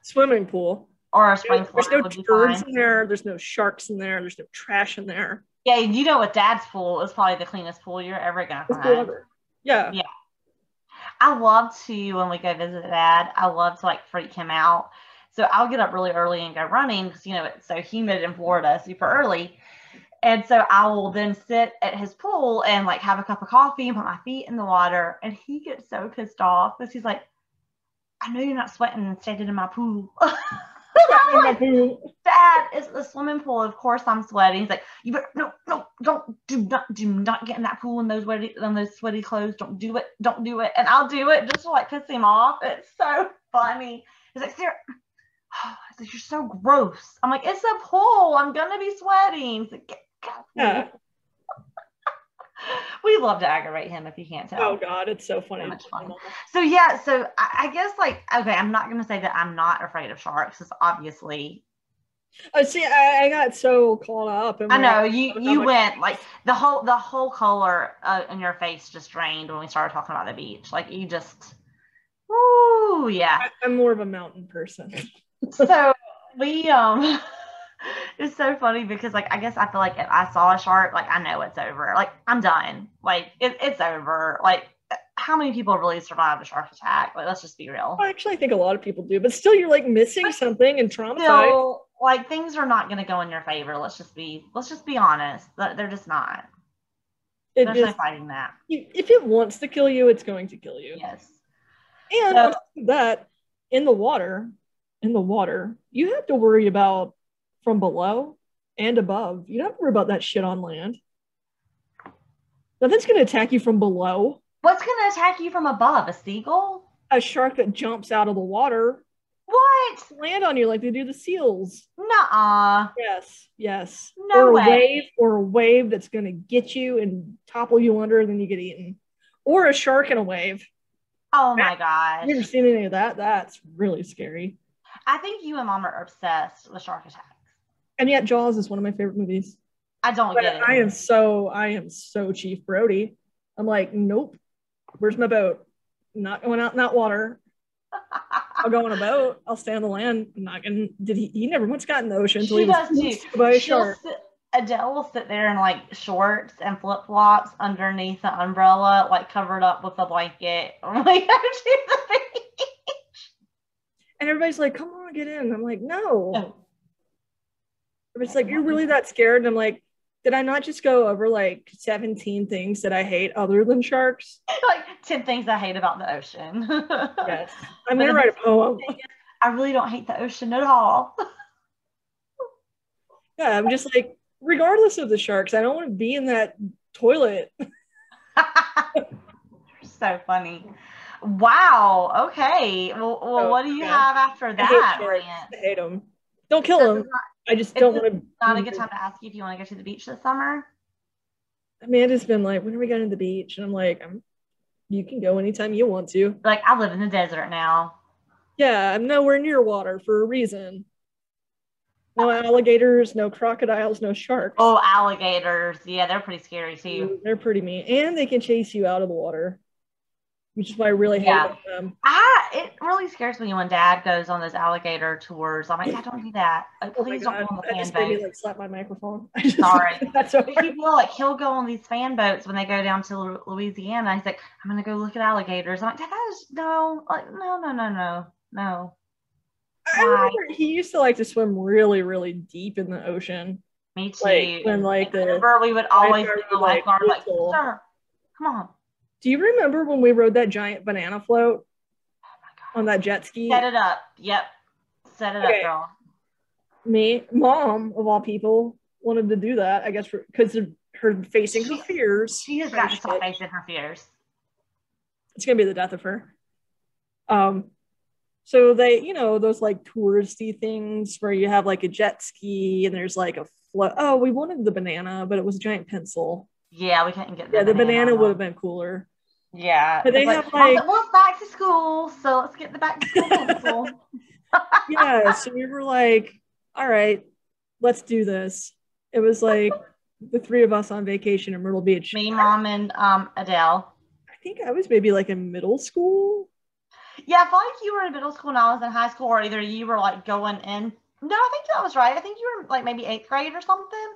Swimming pool. or a sprinkler There's no turds in there. There's no sharks in there. There's no trash in there. Yeah, you know what dad's pool is probably the cleanest pool you're ever gonna find. Yeah. Yeah. I love to when we go visit dad, I love to like freak him out. So I'll get up really early and go running because you know it's so humid in Florida, super early. And so I will then sit at his pool and like have a cup of coffee and put my feet in the water. And he gets so pissed off because he's like, I know you're not sweating and standing in my pool. [laughs] I'm like, Dad, it's the swimming pool. Of course I'm sweating. He's like, you better no, no, don't do not do not get in that pool in those sweaty in those sweaty clothes. Don't do it. Don't do it. And I'll do it just to like piss him off. It's so funny. He's like, Sarah, [sighs] he's like, you're so gross. I'm like, it's a pool. I'm gonna be sweating. He's like, get, get out Yeah. Pool." [laughs] we love to aggravate him if you can't tell. Oh God, it's so funny. So. So yeah, so I, I guess like okay, I'm not gonna say that I'm not afraid of sharks. Because obviously Oh, see, I, I got so caught up. I know you how you much- went like the whole the whole color uh, in your face just drained when we started talking about the beach. Like you just, woo, yeah. I, I'm more of a mountain person. [laughs] So we um, [laughs] it's so funny because like I guess I feel like if I saw a shark, like I know it's over. Like I'm done. Like it, it's over. Like how many people really survived a shark attack? Like let's just be real. I actually think a lot of people do, but still, you're like missing something and traumatized. Still, like things are not going to go in your favor. Let's just be let's just be honest. They're just not. It There's no fighting that. if it wants to kill you, it's going to kill you. Yes. And So- on top of that, in the water, in the water, you have to worry about from below and above. You don't have to worry about that shit on land. Nothing's gonna attack you from below. What's gonna attack you from above? A seagull? A shark that jumps out of the water What? land on you like they do the seals. Nuh-uh. Yes, yes. No or way. a wave, or a wave that's gonna get you and topple you under, and then you get eaten. Or a shark in a wave. Oh my god. You ever seen any of that? That's really scary. I think you and mom are obsessed with shark attacks. And yet, Jaws is one of my favorite movies. I don't But get it. I am so I am so Chief Brody. I'm like, nope. Where's my boat? Not going out in that water. [laughs] I'll go on a boat. I'll stay on the land. I'm not gonna. Did he? He never once got in the ocean until She he was too. by a shark. sit, Adele will sit there in like shorts and flip flops underneath the umbrella, like covered up with a blanket. [laughs] I'm like, go to the beach. And everybody's like, "Come on, get in." I'm like, "No." No. Everybody's like, "You're really that scared?" And I'm like, "Did I not just go over like 17 things that I hate other than sharks?" [laughs] like 10 things I hate about the ocean. [laughs] Yes. I'm gonna write a poem. I really don't hate the ocean at all. [laughs] Yeah, I'm just like, regardless of the sharks, I don't want to be in that toilet. so funny. Wow. Okay. Well, well Oh, what do you have after I hate that, I hate them. Don't kill them. not, I just don't want to. not a good time to ask you if you want to go to the beach this summer. Amanda's been like, when are we going to the beach? And I'm like, I'm, you can go anytime you want to. Like, I live in the desert now. Yeah, I'm nowhere near water for a reason. No oh. alligators, no crocodiles, no sharks. Oh, alligators. Yeah, they're pretty scary too. They're pretty mean. And they can chase you out of the water, which is why I really hate Yeah. them. I it really scares me when Dad goes on those alligator tours. I'm like, Dad, don't do that. Like, Oh please don't go on the That fan just made me boat. like slap my microphone. [laughs] I just- Sorry. [laughs] That's But he will like he'll go on these fan boats when they go down to Louisiana. He's like, I'm gonna go look at alligators. I'm like, Dad, that is no, like no, no, no, no, no. I remember he used to like to swim really, really deep in the ocean. Me too. Like, when, like, I the we would always do the lifeguard like, sir, come on. Do you remember when we rode that giant banana float Oh on that jet ski? Set it up. Yep. Set it Okay. up, girl. Me, mom of all people, wanted to do that. I guess because of her facing her fears. She has got to facing her fears. It's gonna be the death of her. Um, so they, you know, those like touristy things where you have like a jet ski and there's like a float. Oh, we wanted the banana, but it was a giant pencil. Yeah, we couldn't get Yeah, the banana would have been cooler. Yeah. But they have, "Mom, like- well, it's back to school, so let's get the back to school [laughs] pencil. [laughs] Yeah, so we were like, all right, let's do this. It was like the three of us on vacation in Myrtle Beach. Me, mom, and um Adele. I think I was maybe like in middle school. Yeah, I feel like you were in middle school and I was in high school, or either you were like going in. No, I think that was right. I think you were like maybe eighth grade or something.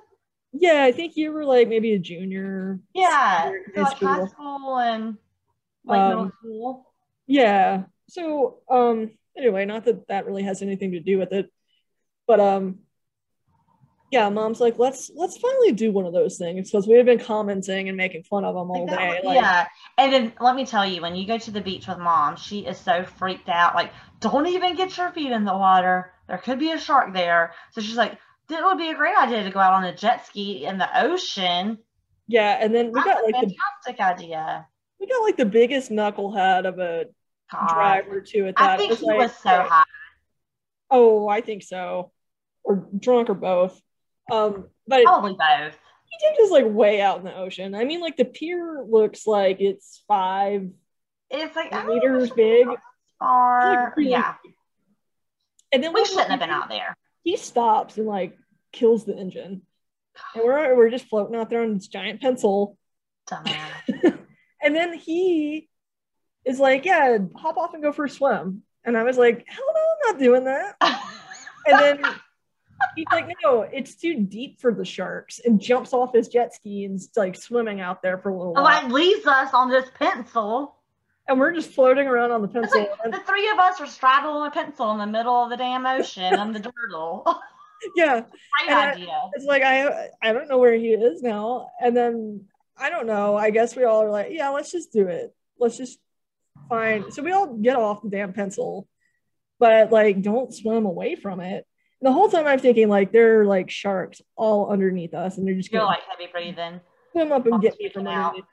Yeah, I think you were like maybe a junior. Yeah, so like high school. and like Um, middle school. Yeah. So, um, anyway, not that that really has anything to do with it, but um, yeah, mom's like, let's let's finally do one of those things because we have been commenting and making fun of them all Like, day. Like, yeah, and then let me tell you, when you go to the beach with mom, she is so freaked out. Like, don't even get your feet in the water. There could be a shark there. So she's like, it would be a great idea to go out on a jet ski in the ocean. yeah, and then we That's got a like the fantastic idea. we got like the biggest knucklehead of a God. driver too at that. I think he like, was so high. Oh, I think so, or drunk or both. Um, but Probably both. he did just like way out in the ocean. I mean, like the pier looks like it's five It's like know, meters big. Far. really yeah, And then we shouldn't have been out there. He stops and like kills the engine, and we're we're just floating out there on this giant pencil. Dumbass. [laughs] And then he is like, "Yeah, hop off and go for a swim." And I was like, "Hell no, I'm not doing that." [laughs] And then he's like, "No, it's too deep for the sharks," and jumps off his jet ski and is like swimming out there for a little while. like leaves us on this pencil. and we're just floating around on the pencil. like And- the three of us are straddling a pencil in the middle of the damn ocean on the turtle. [laughs] [laughs] yeah, Great And I- it's like I I don't know where he is now. And then I don't know. I guess we all are like, yeah, let's just do it. Let's just find. So we all get off the damn pencil, but like don't swim away from it. the whole time I'm thinking like there are like sharks all underneath us, and they're just You're gonna like heavy breathing. swim up and get me from out. underneath.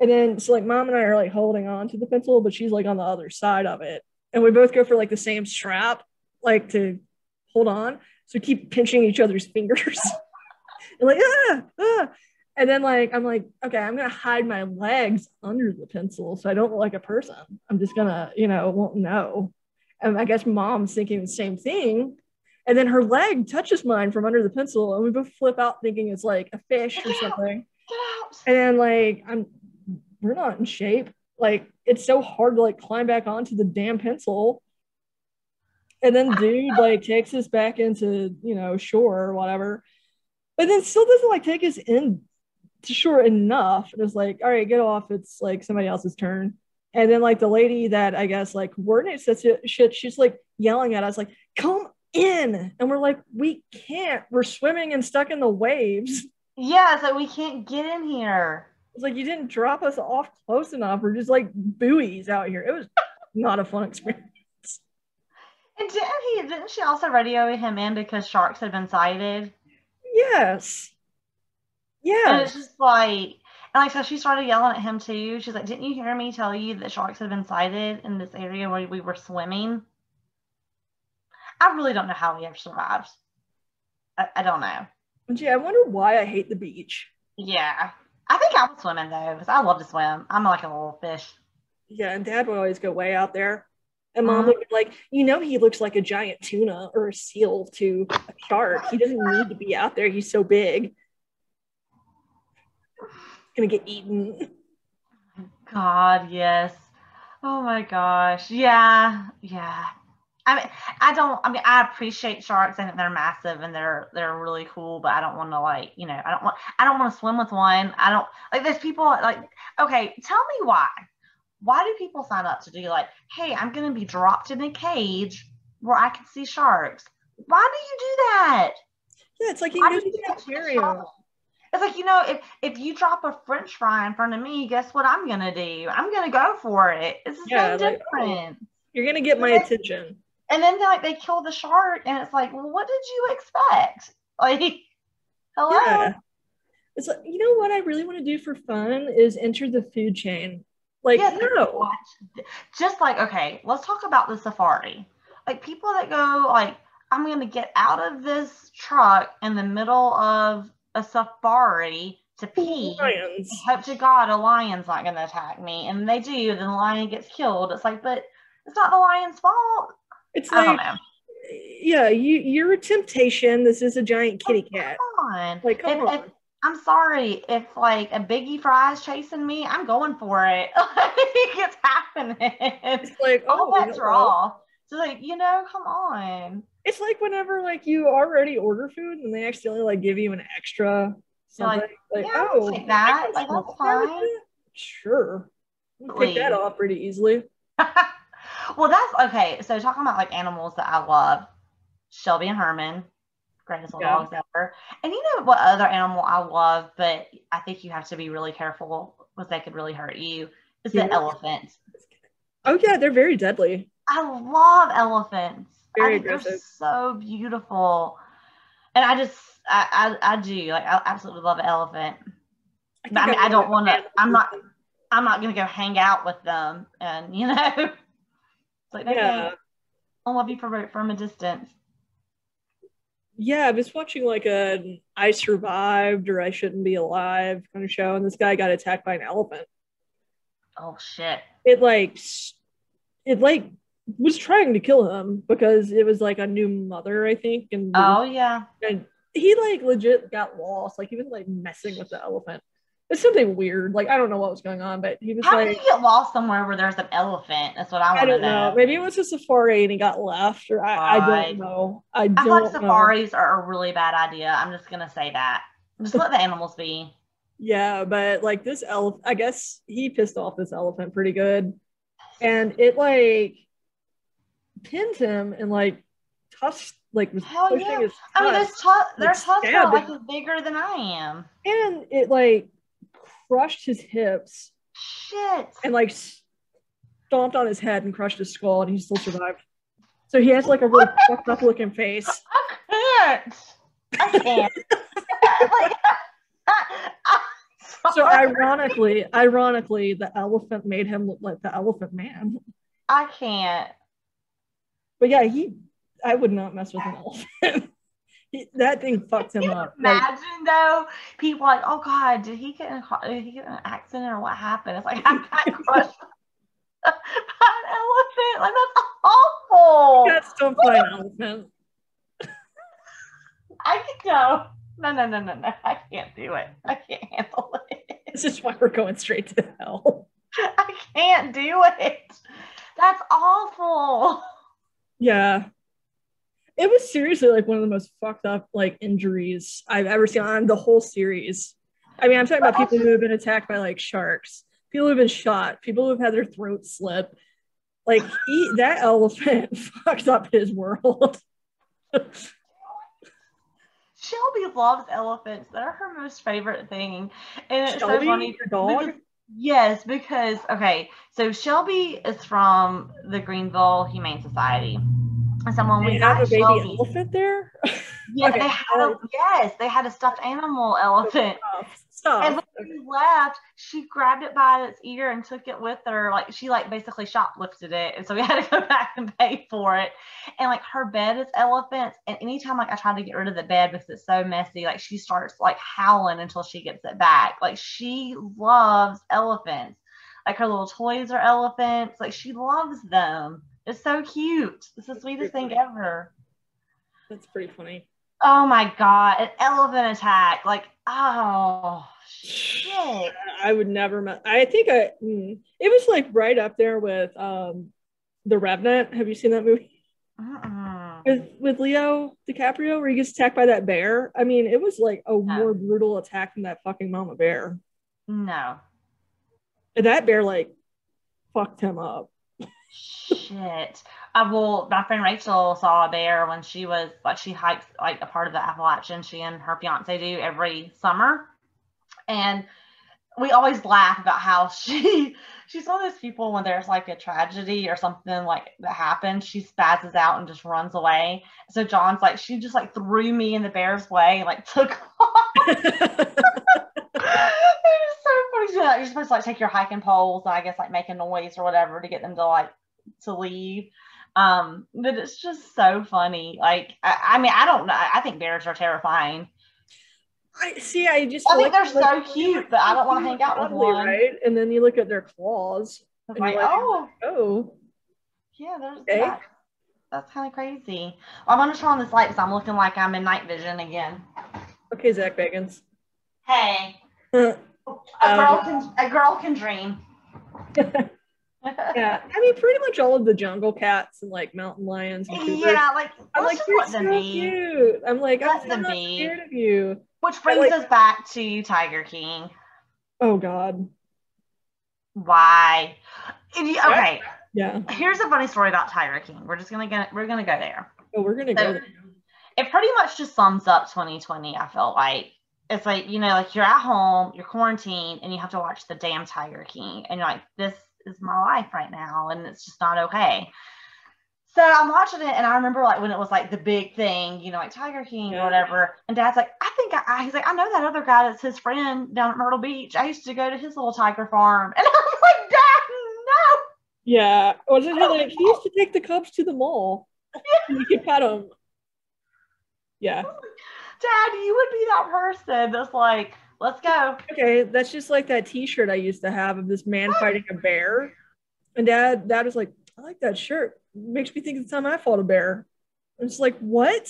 And then so like mom and I are like holding on to the pencil, but she's like on the other side of it, and we both go for like the same strap, like to hold on. So we keep pinching each other's fingers, [laughs] and like ah ah. And then like I'm like okay, I'm gonna hide my legs under the pencil so I don't look like a person. I'm just gonna you know won't know. And I guess mom's thinking the same thing. And then her leg touches mine from under the pencil, and we both flip out thinking it's like a fish or out. something. Get. And then like I'm we're not in shape. Like it's so hard to like climb back onto the damn pencil. And then dude like takes us back into, you know, shore or whatever. But then still doesn't like take us in to shore enough. And it's like, all right, get off. It's like somebody else's turn. And then like the lady that I guess like coordinates that shit, she's like yelling at us, like, come in. And we're like, we can't. We're swimming and stuck in the waves. Yeah, so we can't get in here. It's like you didn't drop us off close enough. We're just like buoys out here. It was not a fun experience. And didn't he? Didn't she also radio him in because sharks had been sighted? Yes. Yeah. And it's just like, and like so, she started yelling at him too. She's like, "Didn't you hear me tell you that sharks had been sighted in this area where we were swimming?" I really don't know how he ever survived. I, I don't know. Gee, I wonder why I hate the beach. Yeah, I think I was swimming though because I love to swim. I'm like a little fish. Yeah, and dad would always go way out there. And mom Mhm. would be like, you know, he looks like a giant tuna or a seal to a shark. He doesn't need to be out there. He's so big. Gonna get eaten. God, yes. Oh my gosh. Yeah, yeah. I mean, I don't. I mean, I appreciate sharks and they're massive and they're they're really cool, but I don't want to like, you know, I don't want I don't want to swim with one. I don't like. There's people like, okay, tell me why. Why do people sign up to do like, hey, I'm gonna be dropped in a cage where I can see sharks? Why do you do that? Yeah, it's like you do you the do that? It's like, you know, if if you drop a french fry in front of me, guess what I'm gonna do? I'm gonna go for it. It's the Yeah, same like, oh. difference. You're gonna get my Okay. attention. And then like they kill the shark and it's like, well, what did you expect? [laughs] Like, hello? Yeah. It's like, you know what I really want to do for fun is enter the food chain. Like, Yes, no. Just like, okay, let's talk about the safari. Like people that go like, I'm gonna get out of this truck in the middle of a safari to pee. Lions. hope to God a lion's not going to attack me. And they do, then the lion gets killed. It's like, but it's not the lion's fault. It's I like, yeah, you you're a temptation. This is a giant kitty oh, cat. Come on. Like, come If- on. if- I'm sorry. If like a biggie fry is chasing me, I'm going for it. [laughs] Like, it's happening. It's like, All oh, hello. are. So like, you know, come on. It's like whenever like you already order food and they accidentally like give you an extra You're like. Like, yeah, oh, take that. Like, that's fine. that? Sure. Pick that off pretty easily. [laughs] well, that's okay. So talking about like animals that I love, Shelby and Herman, greatest Yeah. dogs ever. And you know what other animal I love, but I think you have to be really careful because they could really hurt you. Is Yeah. the elephants. Oh yeah, they're very deadly. I love elephants. Very I think they're so beautiful. And I just I, I I do like I absolutely love an elephant. think I mean, I don't wanna- I'm not- I'm not gonna go hang out with them and [laughs] you know it's like Yeah. I love you from from a distance. Yeah, I was watching like a I survived or I shouldn't be alive kind of show, and this guy got attacked by an elephant. Oh shit. It like it like was trying to kill him because it was like a new mother, I think, and Oh yeah. and he like legit got lost. Like he was like messing with the elephant. It's something weird. Like I don't know what was going on, but he was How like do you get lost somewhere where there's an elephant? That's what I I want to don't know. know. Maybe it was a safari and he got left, or I, I don't know. I I don't feel like know. safaris are a really bad idea. I'm just gonna say that. Just let the animals be. [laughs] Yeah, but like this elephant, I guess he pissed off this elephant pretty good, and it like pinned him and like tusked, like was Hell pushing yeah. his I mean, there's tusk, tu- their like, tusks are like bigger than I am. and it like crushed his hips Shit. and like stomped on his head and crushed his skull, and he still survived. So he has like a really [laughs] fucked up looking face. I can't. I can't. like, [laughs] [laughs] So ironically, ironically, the elephant made him look like the elephant man. I can't. But yeah, he I would not mess with an elephant. That thing fucked him up. Like, imagine though, people like, oh God, did he get in a did he get in an accident or what happened? It's like [laughs] I got crushed by an elephant. Like that's awful. cats don't fly an elephant. I can go. No, no, no, no, no. I can't do it. I can't handle it. This is why we're going straight to hell. I can't do it. That's awful. Yeah. It was seriously like one of the most fucked up like injuries I've ever seen on the whole series. I mean, I'm talking about people who have been attacked by like sharks, people who have been shot, people who have had their throats slit. Like he, that [laughs] elephant [laughs] fucked up his world. [laughs] Shelby loves elephants. They're her most favorite thing. And it's Shelby, so funny. your dog? because- yes, because okay, so Shelby is from the Greenville Humane Society. And so when oh They we have got a baby Shelby, elephant there. [laughs] yeah, okay. they had a, yes, they had a stuffed animal elephant. Stop. And when we left, she grabbed it by its ear and took it with her. Like she like basically shoplifted it. And so we [laughs] had to go back and pay for it. And like her bed is elephants. And anytime like I try to get rid of the bed because it's so messy, like she starts like howling until she gets it back. Like she loves elephants. Like her little toys are elephants. Like she loves them. It's so cute. It's the sweetest thing ever. That's pretty funny. Oh my god, an elephant attack. Like, oh shit. [sighs] I would never. I think I. mm, it was like right up there with um, the Revenant. Have you seen that movie Mm-mm. with with Leo DiCaprio where he gets attacked by that bear? I mean, it was like a more brutal attack than that fucking mama bear. No. And that bear like fucked him up. Shit. Uh, well, my friend Rachel saw a bear when she was like she hikes like a part of the Appalachian. She and her fiance do every summer, and we always laugh about how [laughs] she she's one of those people when there's like a tragedy or something like that happens, she spazzes out and just runs away. So John's like she just like threw me in the bear's way and like took off. [laughs] [laughs] it was so funny. You're supposed to like take your hiking poles and I guess like make a noise or whatever to get them to like to leave. Um, but it's just so funny. Like, I, I mean, I don't know. I think bears are terrifying. I see. I just I think they're like- so cute, but I don't want to hang out with one. right? And then you look at their claws. And like, you're like, oh, oh, yeah, there's Okay. that. That's kind of crazy. Well, I'm gonna turn on this light because I'm looking like I'm in night vision again. okay, Zach Bagans. Hey, [laughs] a girl Um, can a girl can dream. [laughs] I mean, pretty much all of the jungle cats and like mountain lions and cougars. Yeah, like I'm like, you're so them cute. I'm like, Let I'm, them I'm not be. scared of you. Which brings like- us back to Tiger King. Oh God. Why? You- okay, Yeah. here's a funny story about Tiger King. We're just gonna get we're gonna go there. Oh, we're gonna So- go. There. It pretty much just sums up 2020. I felt like it's like you know, like you're at home, you're quarantined, and you have to watch the damn Tiger King, and you're like, this is my life right now, and it's just not okay. So I'm watching it, and I remember like when it was like the big thing, you know, like Tiger King or whatever. And Dad's like, I think I, I- he's like, I know that other guy that's his friend down at Myrtle Beach. I used to go to his little tiger farm, [laughs] and I'm like, Dad, no. Yeah. Wasn't he like he used to take the cubs to the mall? you could pet them. Yeah. [laughs] Dad, you would be that person that's like, let's go. Okay, that's just like that T-shirt I used to have of this man fighting a bear, and Dad, Dad was like, "I like that shirt. makes me think of the time I fought a bear." I'm just like, "What?"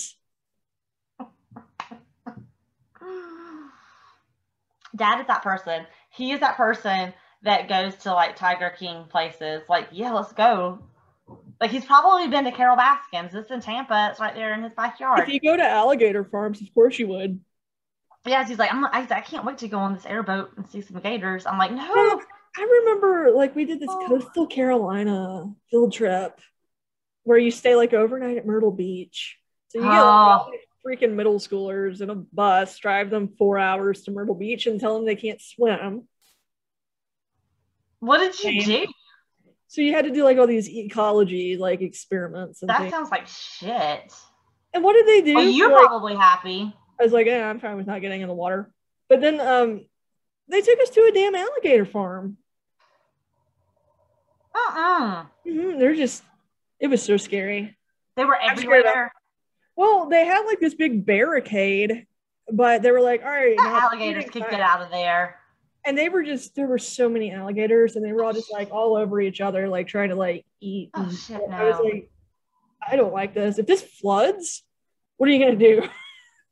Dad is that person. He is that person that goes to like Tiger King places. Like, yeah, let's go. Like he's probably been to Carole Baskins. It's in Tampa. It's right there in his backyard. If you go to alligator farms, of course you would. Yes, he's like, I'm, I, I can't wait to go on this airboat and see some gators. I'm like, Yeah, no. I remember like we did this Oh. coastal Carolina field trip where you stay like overnight at Myrtle Beach. So you get oh. like, Oh. all these freaking middle schoolers in a bus, drive them four hours to Myrtle Beach and tell them they can't swim. What did you Same. do? So you had to do like all these ecology like experiments and That things. sounds like shit. And what did they do? Well, you're Like, probably happy. I was like, yeah, I'm fine with not getting in the water. But then um they took us to a damn alligator farm. Uh-uh. Mhm, They're just it was so scary. They were everywhere. Well, they had like this big barricade, but they were like, all right, alligators could get out of there. And they were just there were so many alligators and they were all just like all over each other, like trying to like eat. Oh, shit, I was like, I don't like this. If this floods, what are you gonna do?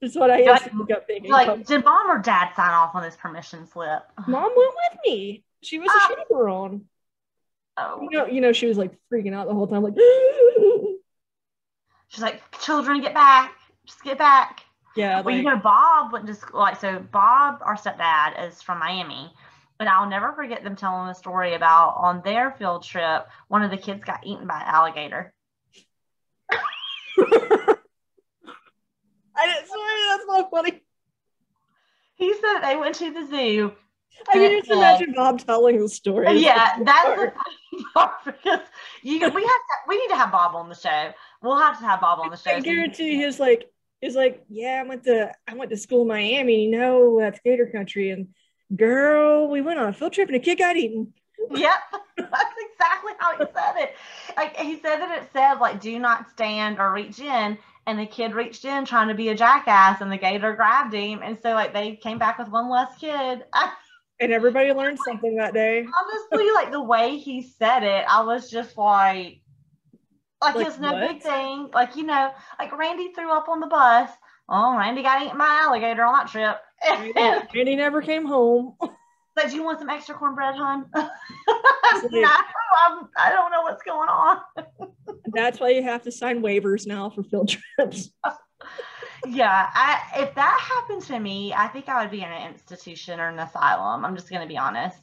That's what I Like- instantly got thinking. Like, did mom or dad sign off on this permission slip? Mom went with me. She was a Ah. chaperone. Oh, You know, you know, she was like freaking out the whole time, like [laughs] she's like, children, get back. Just get back. Yeah, Well, you know, Bob went to school. Like, so Bob, our stepdad, is from Miami. And I'll never forget them telling a story about on their field trip, one of the kids got eaten by an alligator. [laughs] I didn't swear that's not funny. He said they went to the zoo. I can just Uh, imagine Bob telling the story. Yeah, that's the funny part because you we have to, we need to have Bob on the show. We'll have to have Bob on the show. I guarantee he's like he's like, yeah, I went to I went to school in Miami, you know, that's Gator Country, and girl, we went on a field trip and a kid got eaten. Yep, [laughs] that's exactly how he said it. Like he said that it said like do not stand or reach in, and the kid reached in trying to be a jackass, and the gator grabbed him, and so like they came back with one less kid. [laughs] And everybody learned something that day. honestly, like the way he said it, I was just like, like, Like, it's no what? big thing. Like you know, like Randy threw up on the bus. Oh, Randy got eaten by alligator on that trip. And he never came home. [laughs] Like, do you want some extra cornbread, hon? [laughs] I don't know what's going on. [laughs] That's why you have to sign waivers now for field trips. Yeah, I, if that happened to me, I think I would be in an institution or an asylum. I'm just going to be honest.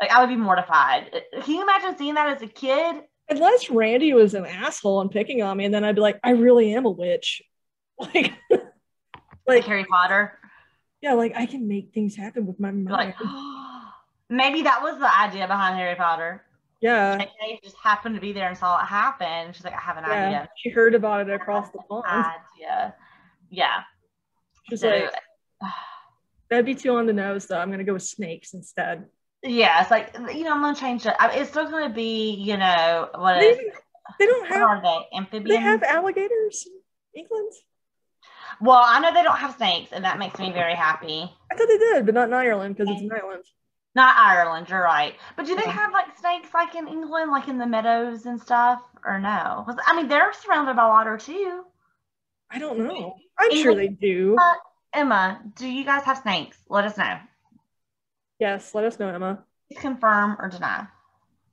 Like, I would be mortified. Uh, can you imagine seeing that as a kid? Unless Randy was an asshole and picking on me, and then I'd be like, I really am a witch. [laughs] Like, Like like Harry Potter? yeah, like I can make things happen with my mind. [gasps] [gasps] [gasps] like, maybe that was the idea behind Harry Potter. yeah, They just happened to be there and saw it happen. She's like, I have an yeah. idea. She heard about it across the pond. Idea. Yeah. She's So, like, [sighs] that'd be too on the nose, though. I'm gonna go with snakes instead. yeah, it's like, you know, I'm going to change it. I, it's still going to be, you know, what They, is they don't have. are they? Amphibians? They have alligators in England. Well, I know they don't have snakes, and that makes me very happy. I thought they did, but not in Ireland because it's an island. Not Ireland, you're right. But do they have like snakes like in England, like in the meadows and stuff, or no? I mean, they're surrounded by water too. I don't know. I'm sure they do. Emma, do you guys have snakes? Let us know. Yes, let us know, Emma. Please confirm or deny.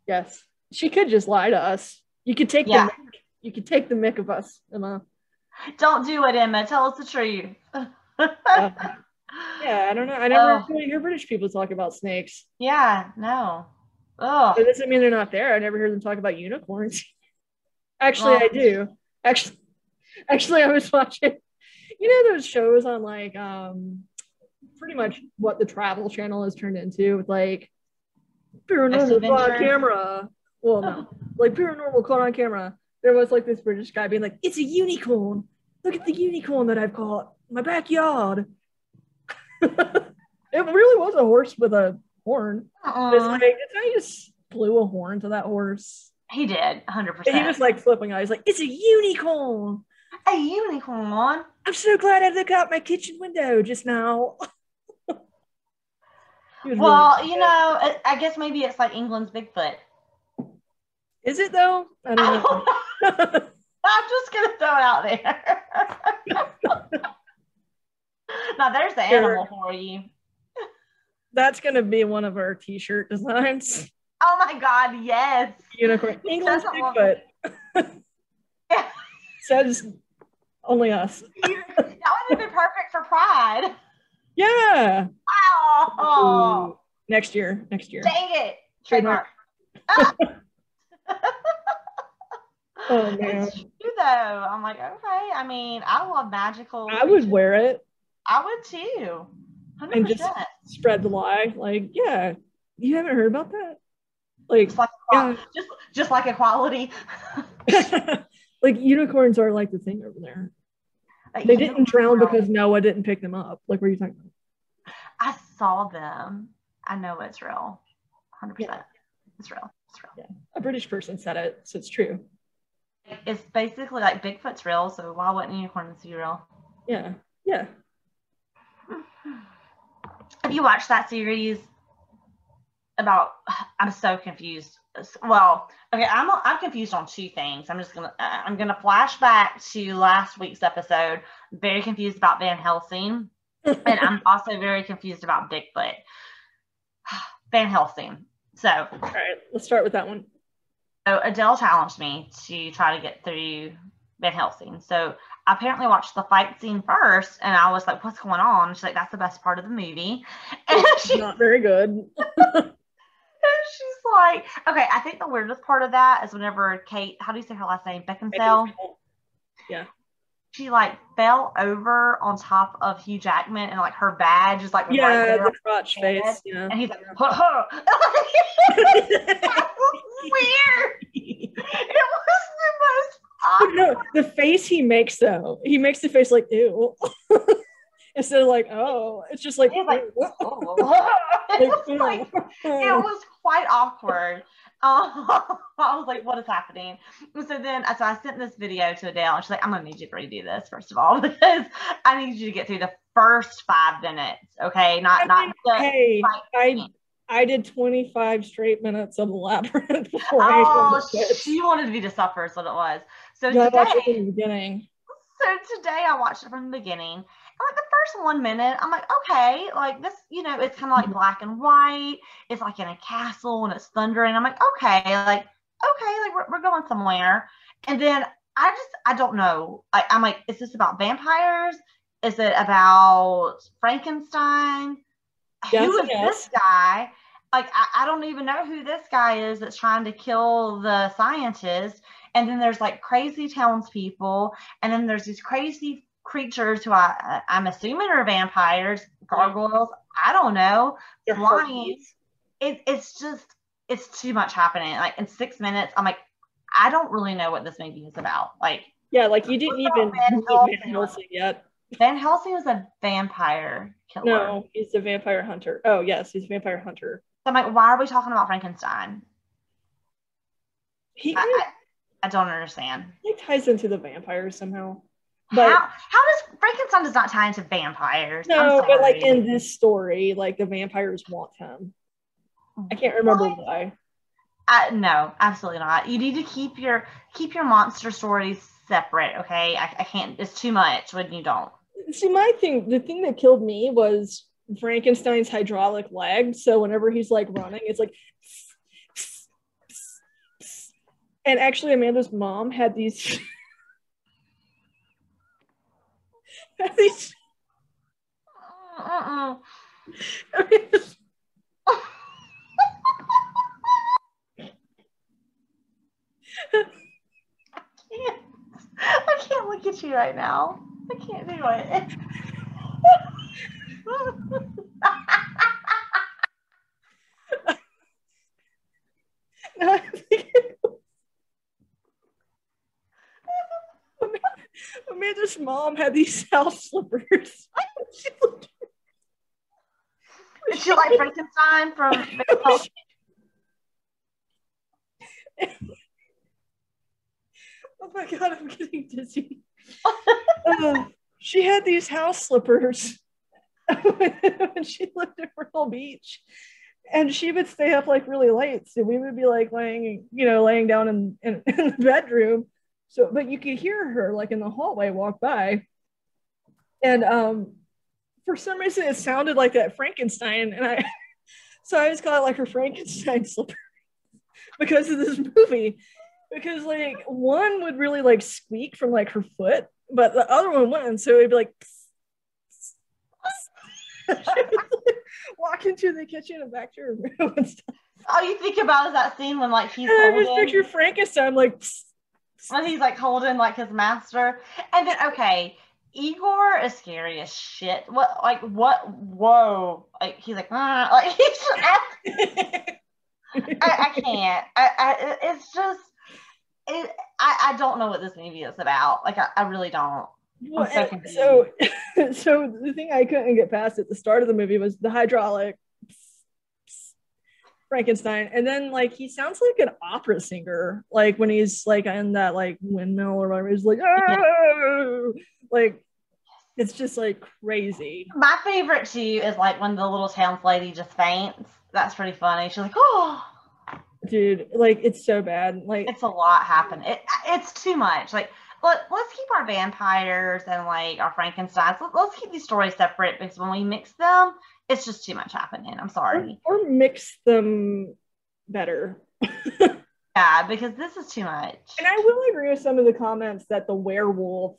Yes, she could just lie to us. You could take Yeah. the mick. you could take the mick of us, Emma. Don't do it, Emma. Tell us the truth. [laughs] Uh, yeah, I don't know. I never Oh. really hear British people talk about snakes. yeah, no. Oh, it doesn't mean they're not there. I never hear them talk about unicorns. [laughs] Actually, I do. Actually, [laughs] actually, I was watching. You know those shows on like um, pretty much what the Travel Channel has turned into with like paranormal caught on camera. Well, no, [laughs] like paranormal caught on camera. There was like this British guy being like, "It's a unicorn. Look at the unicorn that I've caught in my backyard." It really was a horse with a horn. It's Uh-uh. like, it's like he just blew a horn to that horse. he did, 100%. And he was like flipping out. He's like, it's a unicorn. a unicorn. I'm so glad I looked out my kitchen window just now. [laughs] Well, really- you know, I- I guess maybe it's like England's Bigfoot. is it though? I I don't know. know. [laughs] I'm just gonna throw it out there. [laughs] now there's the animal for you. That's gonna be one of our t-shirt designs. Oh my god, yes. Unicorn. Doesn't Bigfoot. Yeah. Says only us. [laughs] that would have been perfect for Pride. Yeah. Oh, Ooh. Next year. Next year. dang it. Trademark. Trademark. [laughs] [laughs] Oh man. It's true though. I'm like, okay. I mean, I love magical. I would wear it. I would too. 100%. And just- spread the lie. Like, yeah, you haven't heard about that? Like, Just like, Yeah. just, just like equality. [laughs] like unicorns are like the thing over there. Like, They didn't know, drown because Noah didn't pick them up. Like, what are you talking about? I saw them. I know it's real. 100%. Yeah. It's real. It's real. A British person said it, so it's true. It's basically like Bigfoot's real, so why wouldn't unicorns be real? Yeah, yeah. Have you watched that series about? I'm so confused. Well, okay, I'm I'm confused on two things. I'm just gonna I'm gonna flash back to last week's episode. Very confused about Van Helsing, and I'm [laughs] also very confused about Bigfoot. [sighs] Van Helsing. So, All right, let's start with that one. so Adele challenged me to try to get through Van Helsing. So I apparently watched the fight scene first, and I was like, "What's going on?" She's like, "That's the best part of the movie," [laughs] and she Not very good. And [laughs] [laughs] she's like, okay, I think the weirdest part of that is whenever Kate, how do you say her last name? Beckinsale. Yeah." She like fell over on top of Hugh Jackman and like her badge is like Yeah, there. the crotch face. Yeah. And he's like, huh, huh. that was weird. It was the most But awkward. no, the face he makes though, he makes the face like ew. [laughs] Instead of like, oh, it's just like, He's like. Oh. It was Like, [laughs] like, it was quite awkward. Um, [laughs] I was like, what is happening? And so then, so I sent this video to Adele, and she's like, I'm gonna need you to redo this first of all because I need you to get through the first five minutes, okay? Not I not mean, hey, I. I did 25 straight minutes of labyrinth before Oh, she wanted me to suffer, is what it was. So Yeah, I watched it today, from the beginning. so today I watched it from the beginning. And like the first one minute, I'm like, okay, like this, you know, it's kind of like black and white. It's like in a castle and it's thundering. I'm like, okay, like, okay, like we're, we're going somewhere. And then I just, I don't know. I, I'm like, is this about vampires? Is it about Frankenstein? Yes, who is yes. this guy? Like, I, I don't even know who this guy is that's trying to kill the scientist. And then there's like crazy townspeople, and then there's these crazy creatures who I, I'm assuming are vampires, gargoyles. I don't know. They're Flying. It, it's just, it's too much happening. Like in six minutes, I'm like, I don't really know what this movie is about. Like Yeah, like you didn't even Van Helsing? Van Helsing yet. Van Helsing was a vampire killer. No, he's a vampire hunter. Oh yes, he's a vampire hunter. So I'm like, why are we talking about Frankenstein? He I, I, don't understand. It ties into the vampires somehow. But how how does Frankenstein does not tie into vampires? No, but like in this story, like the vampires want him. I can't remember What? why. I, no, absolutely not. You need to keep your keep your monster stories separate. Okay, I, I can't. It's too much when you don't. See, my thing, the thing that killed me was Frankenstein's hydraulic leg. So whenever he's like running, it's like, and actually, Amanda's mom had these. [laughs] had these Mm-mm. I can't. I can't look at you right now. I can't do it. [laughs] No, I think it was- Amanda's mom had these [laughs] house slippers. She looked- Is she like Frankenstein from? [laughs] [laughs] oh my god, I'm getting dizzy. Uh, she had these house slippers when she lived in Myrtle Beach. And she would stay up like really late. So we would be like laying, you know, laying down in, in, in the bedroom. So, but you could hear her like in the hallway walk by. And um, for some reason, it sounded like that Frankenstein. And I, [laughs] so I just call it like her Frankenstein [laughs] slipper because of this movie. Because like one would really like squeak from like her foot, but the other one wouldn't. So it'd be like, [laughs] walk into the kitchen and back to her room and stuff. All you think about is that scene when like he's And I just picture Frankenstein like, when he's like holding like his master, and then okay, Igor is scary as shit. What like what? Whoa! Like he's like, "Ah," [laughs] like he's [laughs] I, I can't. I, I, it's just, it, I, I don't know what this movie is about. Like, I, I really don't. Well, so, so, [laughs] so the thing I couldn't get past at the start of the movie was the hydraulic Frankenstein, and then like he sounds like an opera singer, like when he's like in that like windmill or whatever. He's like, oh! like it's just like crazy. My favorite too is like when the little town's lady just faints. That's pretty funny. She's like, oh, dude, like it's so bad. Like it's a lot happening. It, it's too much. Like let, let's keep our vampires and like our Frankensteins. Let, let's keep these stories separate because when we mix them, it's just too much happening. I'm sorry. Or, or mix them better. [laughs] yeah, because this is too much. And I will agree with some of the comments that the werewolf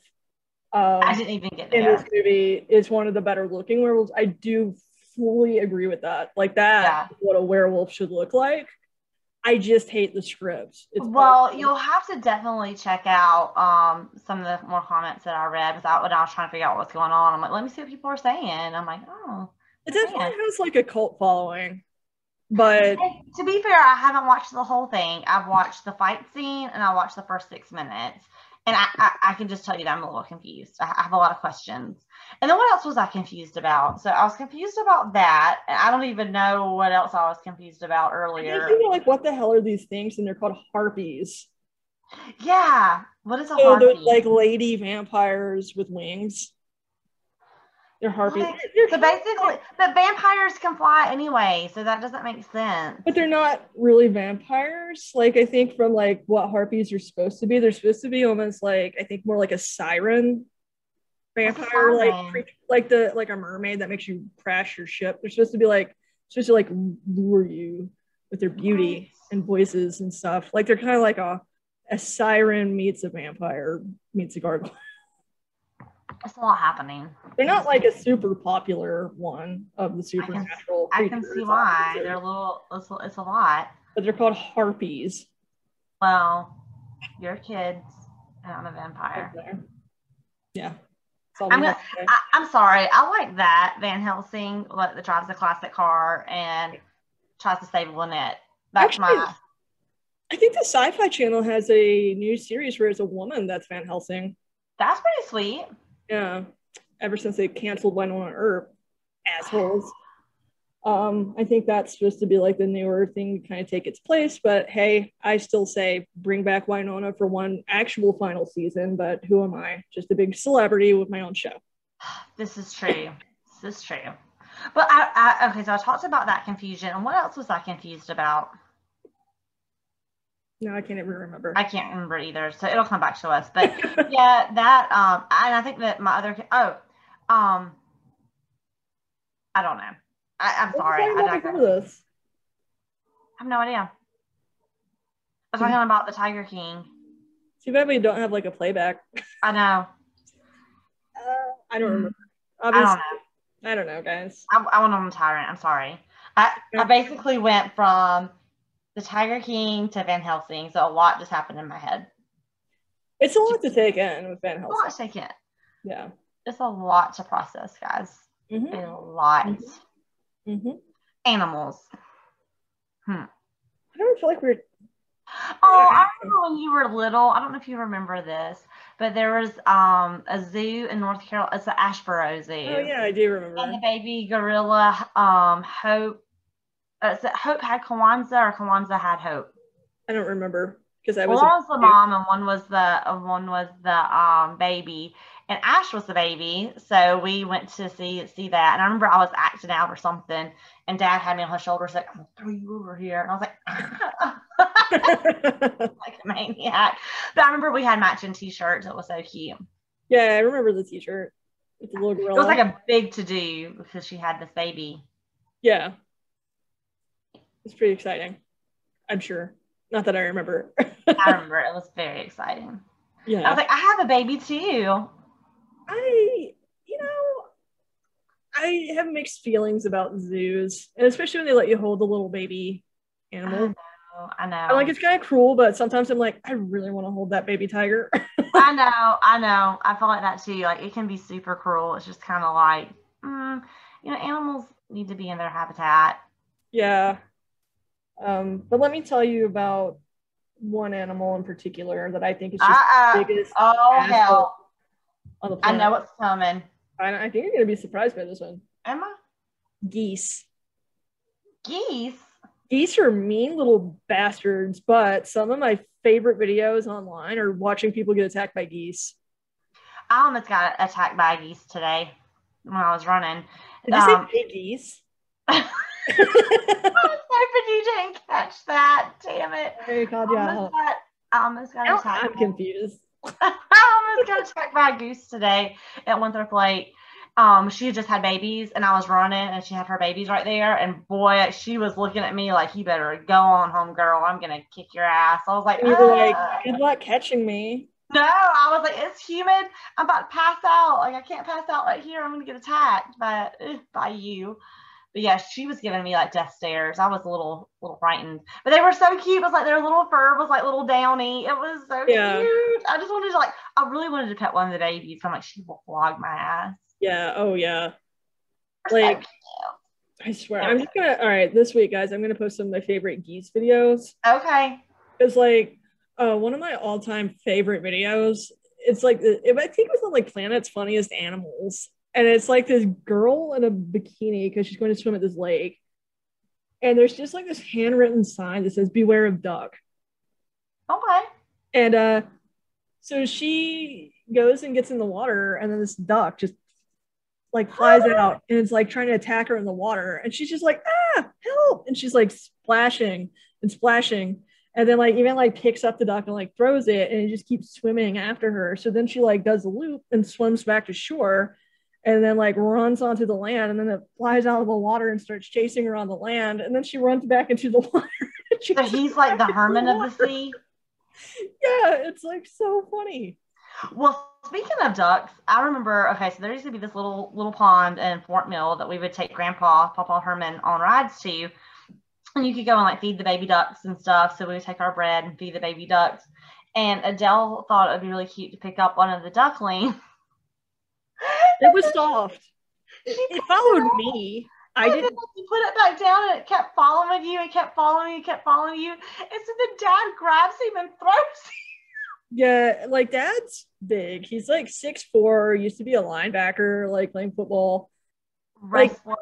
um, I didn't even get there. in this movie is one of the better looking werewolves. I do fully agree with that. Like that, yeah. what a werewolf should look like. I just hate the script. It's well, you'll have to definitely check out um, some of the more comments that I read without when I was trying to figure out what's going on. I'm like, let me see what people are saying. I'm like, oh. It definitely man. has like a cult following. But to be fair, I haven't watched the whole thing. I've watched the fight scene and I watched the first six minutes. And I, I, I can just tell you that I'm a little confused. I have a lot of questions. And then what else was I confused about? So I was confused about that. And I don't even know what else I was confused about earlier. Like, what the hell are these things? And they're called harpies. Yeah. What is a so harpy? like lady vampires with wings. They're harpies. so basically, but vampires can fly anyway, so that doesn't make sense. But they're not really vampires. Like I think from like what harpies are supposed to be, they're supposed to be almost like I think more like a siren vampire, like like the like a mermaid that makes you crash your ship. They're supposed to be like supposed to like lure you with their beauty and voices and stuff. Like they're kind of like a a siren meets a vampire meets a gargoyle. It's a lot happening. They're not like a super popular one of the supernatural. I can, I can see why. They're a little, it's, it's a lot. But they're called harpies. Well, you're kids, and I'm a vampire. Yeah. I'm, gonna, I, am sorry. I like that Van Helsing like, that drives a classic car and tries to save Lynette. That's Actually, my. I think the Sci-Fi Channel has a new series where it's a woman that's Van Helsing. That's pretty sweet. Yeah. Ever since they canceled Wynonna Earp, assholes. Um, I think that's supposed to be like the newer thing to kind of take its place. But hey, I still say bring back Wynonna for one actual final season. But who am I? Just a big celebrity with my own show. [sighs] This is true. This is true. But I, I okay, so I talked about that confusion. And what else was I confused about? No, I can't even remember. I can't remember either. So it'll come back to us. But [laughs] yeah, that um and I think that my other oh um I don't know. I, am sorry. I digress. I have no idea. I'm talking about the Tiger King. Too bad we don't have like a playback. I know. Uh, I don't remember. Obviously, I don't know. I don't know, guys. I, I went on a tyrant. I'm sorry. I, I basically went from the Tiger King to Van Helsing, so a lot just happened in my head. It's a lot to take in with Van Helsing. A lot to take in. Yeah. It's a lot to process, guys. Mm-hmm. A lot. Mm-hmm. Mm-hmm. Animals. Hmm. I don't feel like we're. Oh, I remember when you were little. I don't know if you remember this, but there was um a zoo in North Carolina. It's the Asheboro Zoo. Oh yeah, I do remember. And the baby gorilla, um, Hope. Uh, it Hope had Kwanzaa or Kwanzaa had Hope? I don't remember because I was. One was the mom and one was the uh, one was the um baby, and Ash was the baby, so we went to see see that. And I remember I was acting out or something, and Dad had me on his shoulder, like, "I'm gonna throw you over here," and I was like, [laughs] [laughs] like a maniac. But I remember we had matching T-shirts. It was so cute. Yeah, I remember the T-shirt with the little gorilla. It was like a big to do because she had this baby. Yeah, it's pretty exciting. I'm sure. Not that I remember. I [laughs] remember it was very exciting. Yeah. I was like, I have a baby too. I, you know, I have mixed feelings about zoos, and especially when they let you hold a little baby animal. I know. I know. I'm like, it's kind of cruel, but sometimes I'm like, I really want to hold that baby tiger. [laughs] I know. I know. I feel like that too. Like, it can be super cruel. It's just kind of like, mm, you know, animals need to be in their habitat. Yeah. Um, but let me tell you about one animal in particular that I think is just Uh-uh. the biggest Oh hell! on the planet. I know what's coming. I, I think you're gonna be surprised by this one. Emma, Geese. geese. Geese are mean little bastards, but some of my favorite videos online are watching people get attacked by geese. I almost got attacked by geese today when I was running. Did you Um, say geese? [laughs] I was hoping you didn't catch that. Damn it. God, I yeah. almost got, I almost got Now attacked. I'm confused. I [laughs] almost got attacked by a goose today at Winthrop Lake. Um, she had just had babies, and I was running, and she had her babies right there. And boy, she was looking at me like, "You better go on home, girl. I'm gonna kick your ass." I was like, you were like, "Ah." good luck catching me. "No," I was like, "It's humid. I'm about to pass out. Like, I can't pass out right here. I'm gonna get attacked by eh, by you." But yeah, she was giving me like death stares. I was a little little frightened, but they were so cute. It was like their little fur was like little downy. It was so Yeah. cute. I just wanted to like, I really wanted to pet one of the babies. I'm like, she will flog my ass. Yeah, oh yeah. They're so Like, I swear. I'm just gonna all right, this week, guys, I'm gonna post some of my favorite geese videos. okay. It's like uh, one of my all-time favorite videos. It's like the, I think it was on like Planet's Funniest Animals, and it's like this girl in a bikini because she's going to swim at this lake, and there's just like this handwritten sign that says "Beware of duck," Okay. and uh, so she goes and gets in the water, and then this duck just like flies [gasps] out and it's like trying to attack her in the water, and she's just like ah help, and she's like splashing and splashing. And then like even like picks up the duck and like throws it and it just keeps swimming after her. So then she like does a loop and swims back to shore and then like runs onto the land and then it flies out of the water and starts chasing her on the land and then she runs back into the water [laughs] So he's like the hermit of the sea. [laughs] yeah it's like so funny Well, speaking of ducks, I remember. Okay, so there used to be this little little pond in Fort Mill that we would take Grandpa, Papa Herman, on rides to, and you could go and like feed the baby ducks and stuff. So we would take our bread and feed the baby ducks. And Adele thought it would be really cute to pick up one of the ducklings. [laughs] it was soft it, it followed me i And didn't you put it back down and it kept following you it kept following you, kept following you. And so the dad grabs him and throws him. Yeah, like dad's big. He's like six four. used to be a linebacker, like playing football. Like- Wrestler.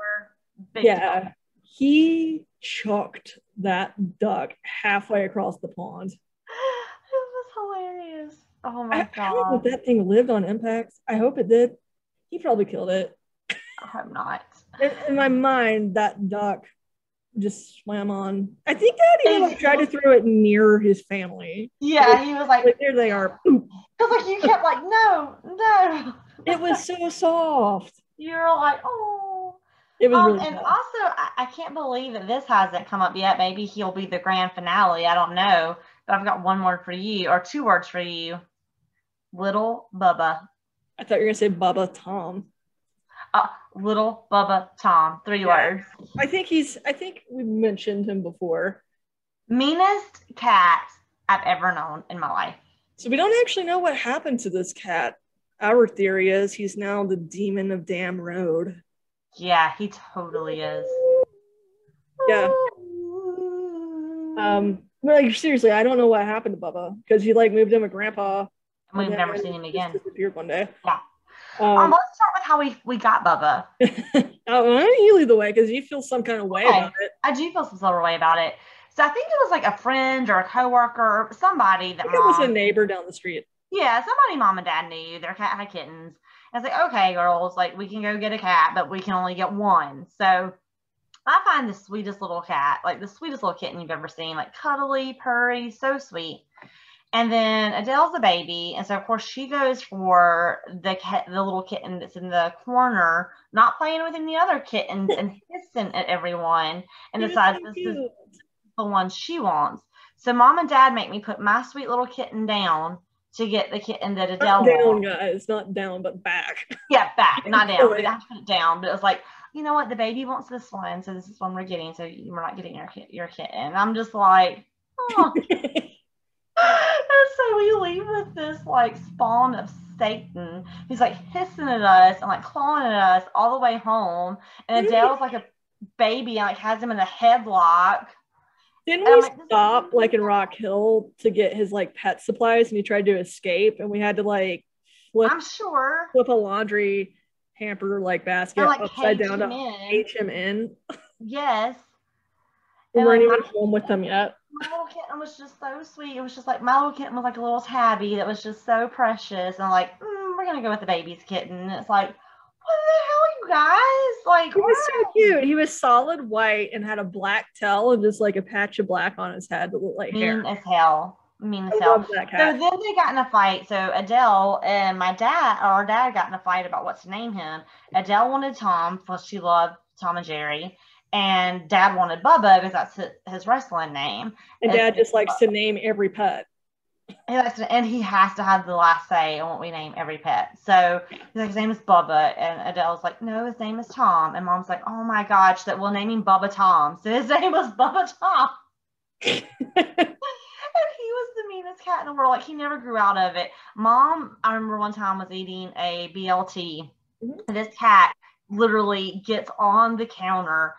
Big yeah. deal. He chucked that duck halfway across the pond. [gasps] It was hilarious. Oh my I, I don't know if god. that thing lived on impact. I hope it did. He probably killed it. I hope not. In, in my mind, that duck just swam on. I think that even like, tried to throw it near his family. Yeah, he was like, Like there they are. Because like you kept like, no, no. It was so [laughs] soft. You're like, oh. It was Um, really and soft. also, I, I can't believe that this hasn't come up yet. Maybe he'll be the grand finale. I don't know. But I've got one word for you, or two words for you. Little Bubba. I thought you were gonna say Bubba Tom. Uh, little Bubba Tom. Three Yeah. words. I think he's. I think we mentioned him before, Meanest cat I've ever known in my life. so we don't actually know what happened to this cat. Our theory is he's now the demon of Dam Road. Yeah, he totally is. Yeah. Um, but, like seriously, I don't know what happened to Bubba because he like moved in with Grandpa. We've and never seen him again. Disappeared one day. Yeah. Um, Um, let's start with how we, we got Bubba. [laughs] oh, why don't you lead the way? Because you feel some kind of way Okay. about it. I do feel some sort of way about it. So I think it was like a friend or a coworker or somebody that I think it was a neighbor down the street. yeah, somebody mom and dad knew their cat had kittens. I was like, okay, girls, like we can go get a cat, but we can only get one. So I find the sweetest little cat, like the sweetest little kitten you've ever seen, like cuddly, purry, so sweet. And then Adele's a baby, and so of course she goes for the cat, the little kitten that's in the corner, not playing with any other kittens [laughs] and hissing at everyone, and decides so this is the one she wants. So mom and dad make me put my sweet little kitten down to get the kitten that Adele Not down, wants. guys. Not down, but back. Yeah, back, not [laughs] down. We have to put it down. But it was like, you know what? The baby wants this one, so this is one we're getting. So we're not getting your kit, your kitten. And I'm just like, oh. [laughs] and we leave with this like spawn of Satan who's like hissing at us and like clawing at us all the way home. And Adele's like a baby and like has him in a headlock. Didn't And we like, stop like in. Rock Hill to get his like pet supplies and he tried to escape and we had to like flip I'm sure. flip a laundry hamper like basket And like upside down to in. H him in. Yes. We And, weren't like, even home with them yet. My little kitten was just so sweet. It was just like my little kitten was like a little tabby that was just so precious. And I'm like, mm, we're gonna go with the baby's kitten. And it's like, what the hell, you guys? Like, He was so cute. He was solid white and had a black tail and just like a patch of black on his head that looked like hair. mean as hell. Mean as I hell. So then they got in a fight. So Adele and my dad, or our dad, got in a fight about what to name him. Adele wanted Tom because she loved Tom and Jerry, and Dad wanted Bubba because that's his, his wrestling name. And dad just likes to name every pet. He likes to, and he has to have the last say on what we name every pet. So he's like, his name is Bubba, and Adele's like, no, his name is Tom. And Mom's like, oh my gosh, that we'll name him Bubba Tom. So his [laughs] name was Bubba Tom. [laughs] And he was the meanest cat in the world. Like he never grew out of it. Mom, I remember one time was eating a BLT. Mhm. And this cat literally gets on the counter,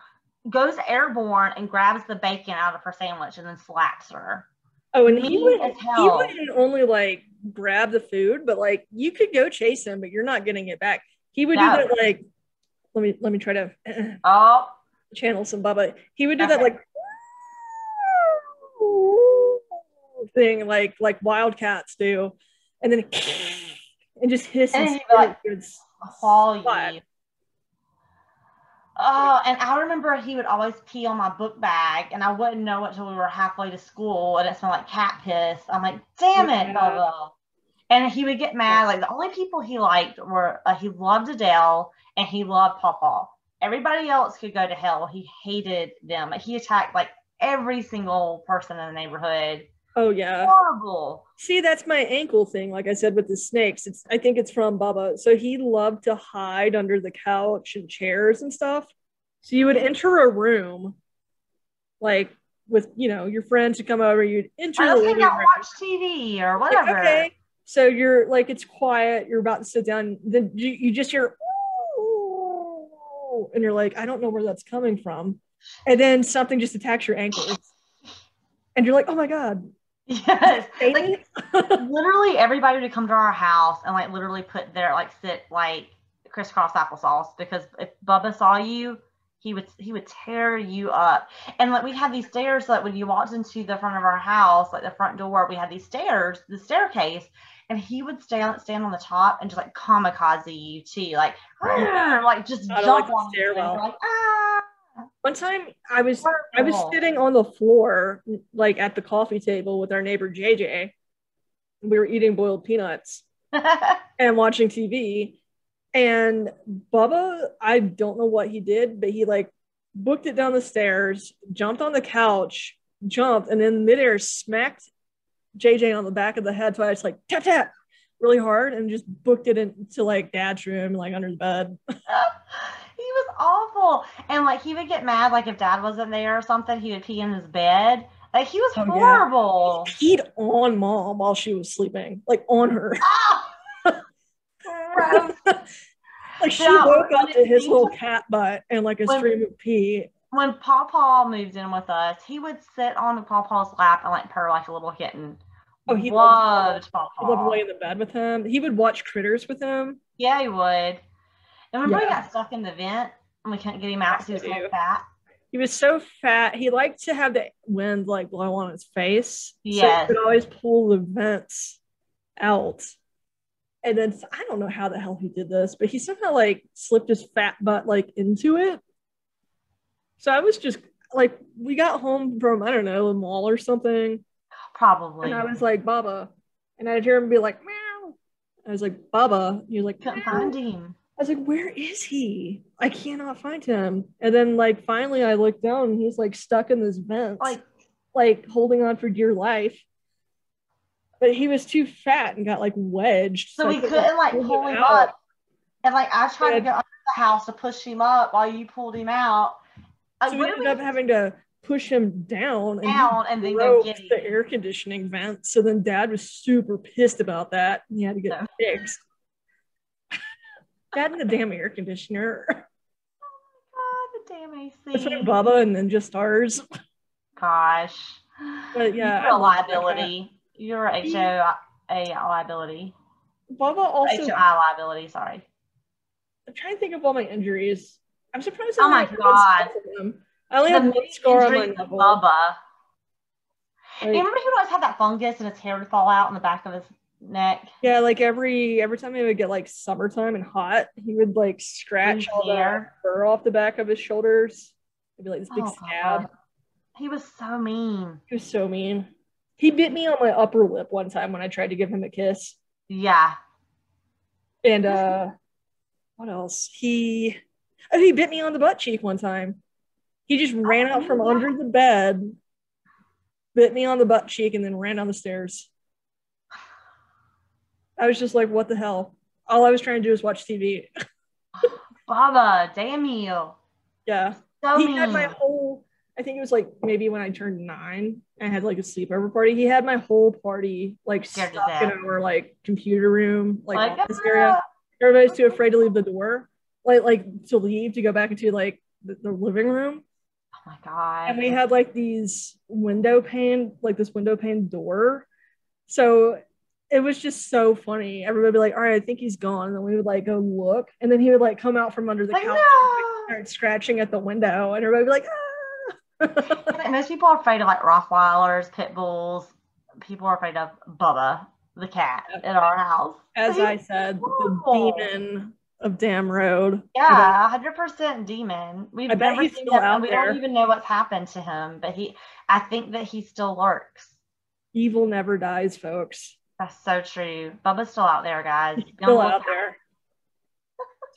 goes airborne, and grabs the bacon out of her sandwich and then slaps her. Oh, and he would he wouldn't only like grab the food, but like you could go chase him, but you're not getting it back. He would No. do that like let me let me try to [laughs] Oh, channel some Bubba. He would do that like thing like like wildcats do, and then [laughs] and just hiss And and like, call you. Oh, and I remember he would always pee on my book bag, and I wouldn't know it till we were halfway to school, and it smelled like cat piss. I'm like, damn it, Yeah. Bubba. And he would get mad. Like the only people he liked were uh, he loved Adele and he loved Pawpaw. Everybody else could go to hell. He hated them. He attacked like every single person in the neighborhood. Oh yeah. Horrible. See, that's my ankle thing. Like I said with the snakes, it's I think it's from Baba. So he loved to hide under the couch and chairs and stuff. So you would enter a room, like with you know your friends to come over. You'd enter I the was living hang room. watch TV or Like, whatever. okay, so you're like it's quiet. You're about to sit down. Then you, you just hear, "Ooh," and you're like, I don't know where that's coming from. And then something just attacks your ankles, and you're like, oh my god, Yes. [laughs] Like [laughs] literally everybody would come to our house and like literally put their like sit like crisscross applesauce because if Bubba saw you, he would he would tear you up. And like we had these stairs that when you walked into the front of our house, like the front door, we had these stairs, the staircase, and he would stand stand on the top and just like kamikaze you too, like [laughs] like just jump like on and stairwell. like ah. One time I was I was sitting on the floor, like at the coffee table with our neighbor JJ. We were eating boiled peanuts [laughs] and watching TV. And Bubba, I don't know what he did, but he like booked it down the stairs, jumped on the couch, jumped, and then midair smacked JJ on the back of the head twice, like tap tap really hard, and just booked it into like dad's room, like under the bed. [laughs] he was awful. And like he would get mad, like if dad wasn't there or something, he would pee in his bed. Like he was Oh, yeah. horrible. Peed on mom while she was sleeping, like on her. Ah! Gross. [laughs] like she Yeah, woke up to his little cat butt and like a When- stream of pee. when Pawpaw moved in with us, he would sit on Pawpaw's lap and like purr like a little kitten. Oh, he loved- loved He loved Pawpaw. laying in the bed with him. He would watch critters with him. Yeah, he would. And remember he got stuck in the vent and we couldn't get him out because he was so fat. He was so fat. He liked to have the wind like blow on his face. So Yes. he would always pull the vents out. And then I don't know how the hell he did this, but he somehow like slipped his fat butt like into it. So I was just like, we got home from I don't know a mall or something, Probably. and I was like, Baba, and I'd hear him be like, meow. I was like, Baba. You're like, couldn't "Meow." find him. I was like, where is he? I cannot find him. And then like finally I looked down and he's like stuck in this vent, Like like holding on for dear life. But he was too fat and got like wedged. so I we couldn't like pull him him out. up. And like I tried to Yeah. get under the house to push him up while you pulled him out. Like, So we ended up having to push him down and down and then broke the air conditioning vent. So then dad was super pissed about that. And he had to get No. fixed. Dad and the damn air conditioner. [laughs] Oh my god, the damn AC. Between Bubba and then just ours. gosh. But yeah, You're a that liability. You're a He- HO a liability. Bubba also. HOI liability, sorry. I'm trying to think of all my injuries. I'm surprised. Oh my God. I only The have one scar on my. Bubba. Like, You remember he always had that fungus and his hair would fall out on the back of his neck? yeah, like every every time it would get like summertime and hot, he would like scratch all the fur off the back of his shoulders. It'd be like this big Oh, scab. God. He was so mean. He was so mean. He bit me on my upper lip one time when I tried to give him a kiss. Yeah. And uh what else? He oh he bit me on the butt cheek one time. He just ran out from yeah. under the bed, bit me on the butt cheek, and then ran down the stairs. I was just like, what the hell? All I was trying to do was watch TV. [laughs] Baba, damn you. Yeah. So he mean. had my whole I think it was like maybe when I turned nine, I had like a sleepover party. He had my whole party like Scared stuck in our like computer room, like, like, office area. [laughs] Everybody's too afraid to leave the door, like like to leave to go back into like the, the living room. oh my god. And we had like these window pane, like this window pane door. So it was just so funny. Everybody would be like, all right, I think he's gone. And then we would like go look. And then he would like come out from under the like, couch no. start scratching at the window. And everybody would be like, ah. Most people are afraid of like Rottweilers, pit bulls. People are afraid of Bubba, the cat, in our house. As He's I said, the demon of Dam Road. Yeah, hundred percent demon. We've I bet never he's seen still him, out we there. don't even know what's happened to him. But he, I think that he still lurks. Evil never dies, folks. That's so true. Bubba's still out there, guys. He's still out there.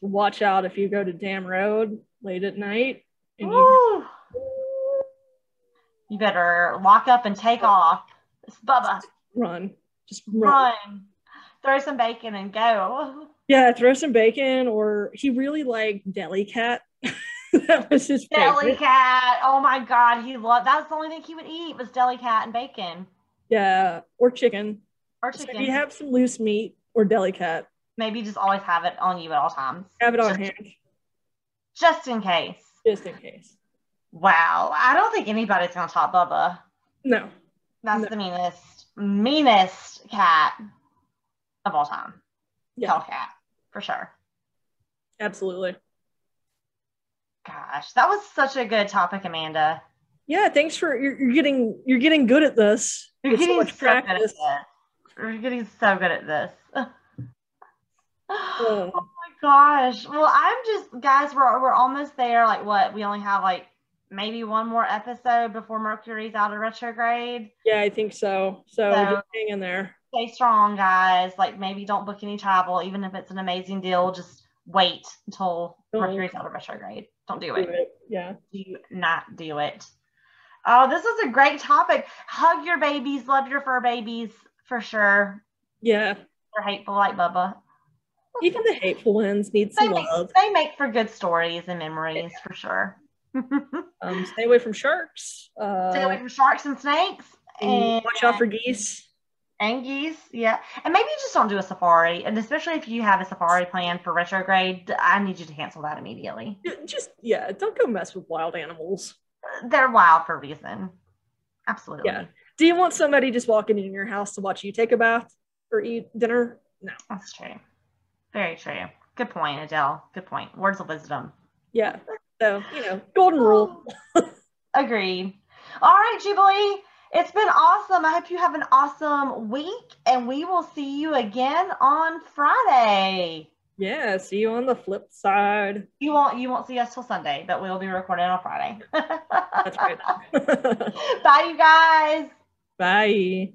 So [laughs] watch out if you go to Dam Road late at night you You better lock up and take off. It's Bubba. run. Just run. Run. Throw some bacon and go. Yeah, throw some bacon, or he really liked deli cat. [laughs] that was his Deli favorite. cat. Oh my god, he loved that's the only thing he would eat was deli cat and bacon. Yeah, or chicken. Or So chicken. if you have some loose meat or deli cat, Maybe just always have it on you at all times. have it on Just- hand Just in case. just in case. Wow. I don't think anybody's gonna top Bubba. No, That's No. the meanest, meanest cat of all time. Yeah. cat, for sure. absolutely. Gosh, that was such a good topic, Amanda. Yeah, thanks for you're, you're getting you're getting good at this. You're so getting much so at practice. You're getting so good at this. [laughs] Oh. oh my gosh. Well, I'm just guys, we're we're almost there. Like what? We only have like maybe one more episode before Mercury's out of retrograde. Yeah, I think so. So, So- just hang in there. Stay strong, guys. Like maybe don't book any travel, even if it's an amazing deal. Just wait until Don't. Mercury's out of retrograde. Don't do Do it. it. Yeah. Do not do it. Oh, this is a great topic. Hug your babies, love your fur babies for sure. Yeah. They're hateful like Bubba. Even the hateful ones need They some make, love. they make for good stories and memories for sure. [laughs] Um, stay away from sharks. Uh, Stay away from sharks and snakes and and, watch out for geese. and geese. Yeah. And maybe you just don't do a safari. And especially if you have a safari plan for retrograde, I need you to cancel that immediately. Just yeah, don't go mess with wild animals. They're wild for a reason. Absolutely. Yeah. Do you want somebody just walking in your house to watch you take a bath or eat dinner? No. That's true. Very true. Good point, Adele. Good point. Words of wisdom. Yeah. So you know, golden rule. [laughs] Agreed. All right, Jubilee. It's been awesome. I hope you have an awesome week, and we will see you again on Friday. Yeah. See you on the flip side. You won't you won't see us till Sunday, but we'll be recording on Friday. That's right. [laughs] Bye, you guys. Bye.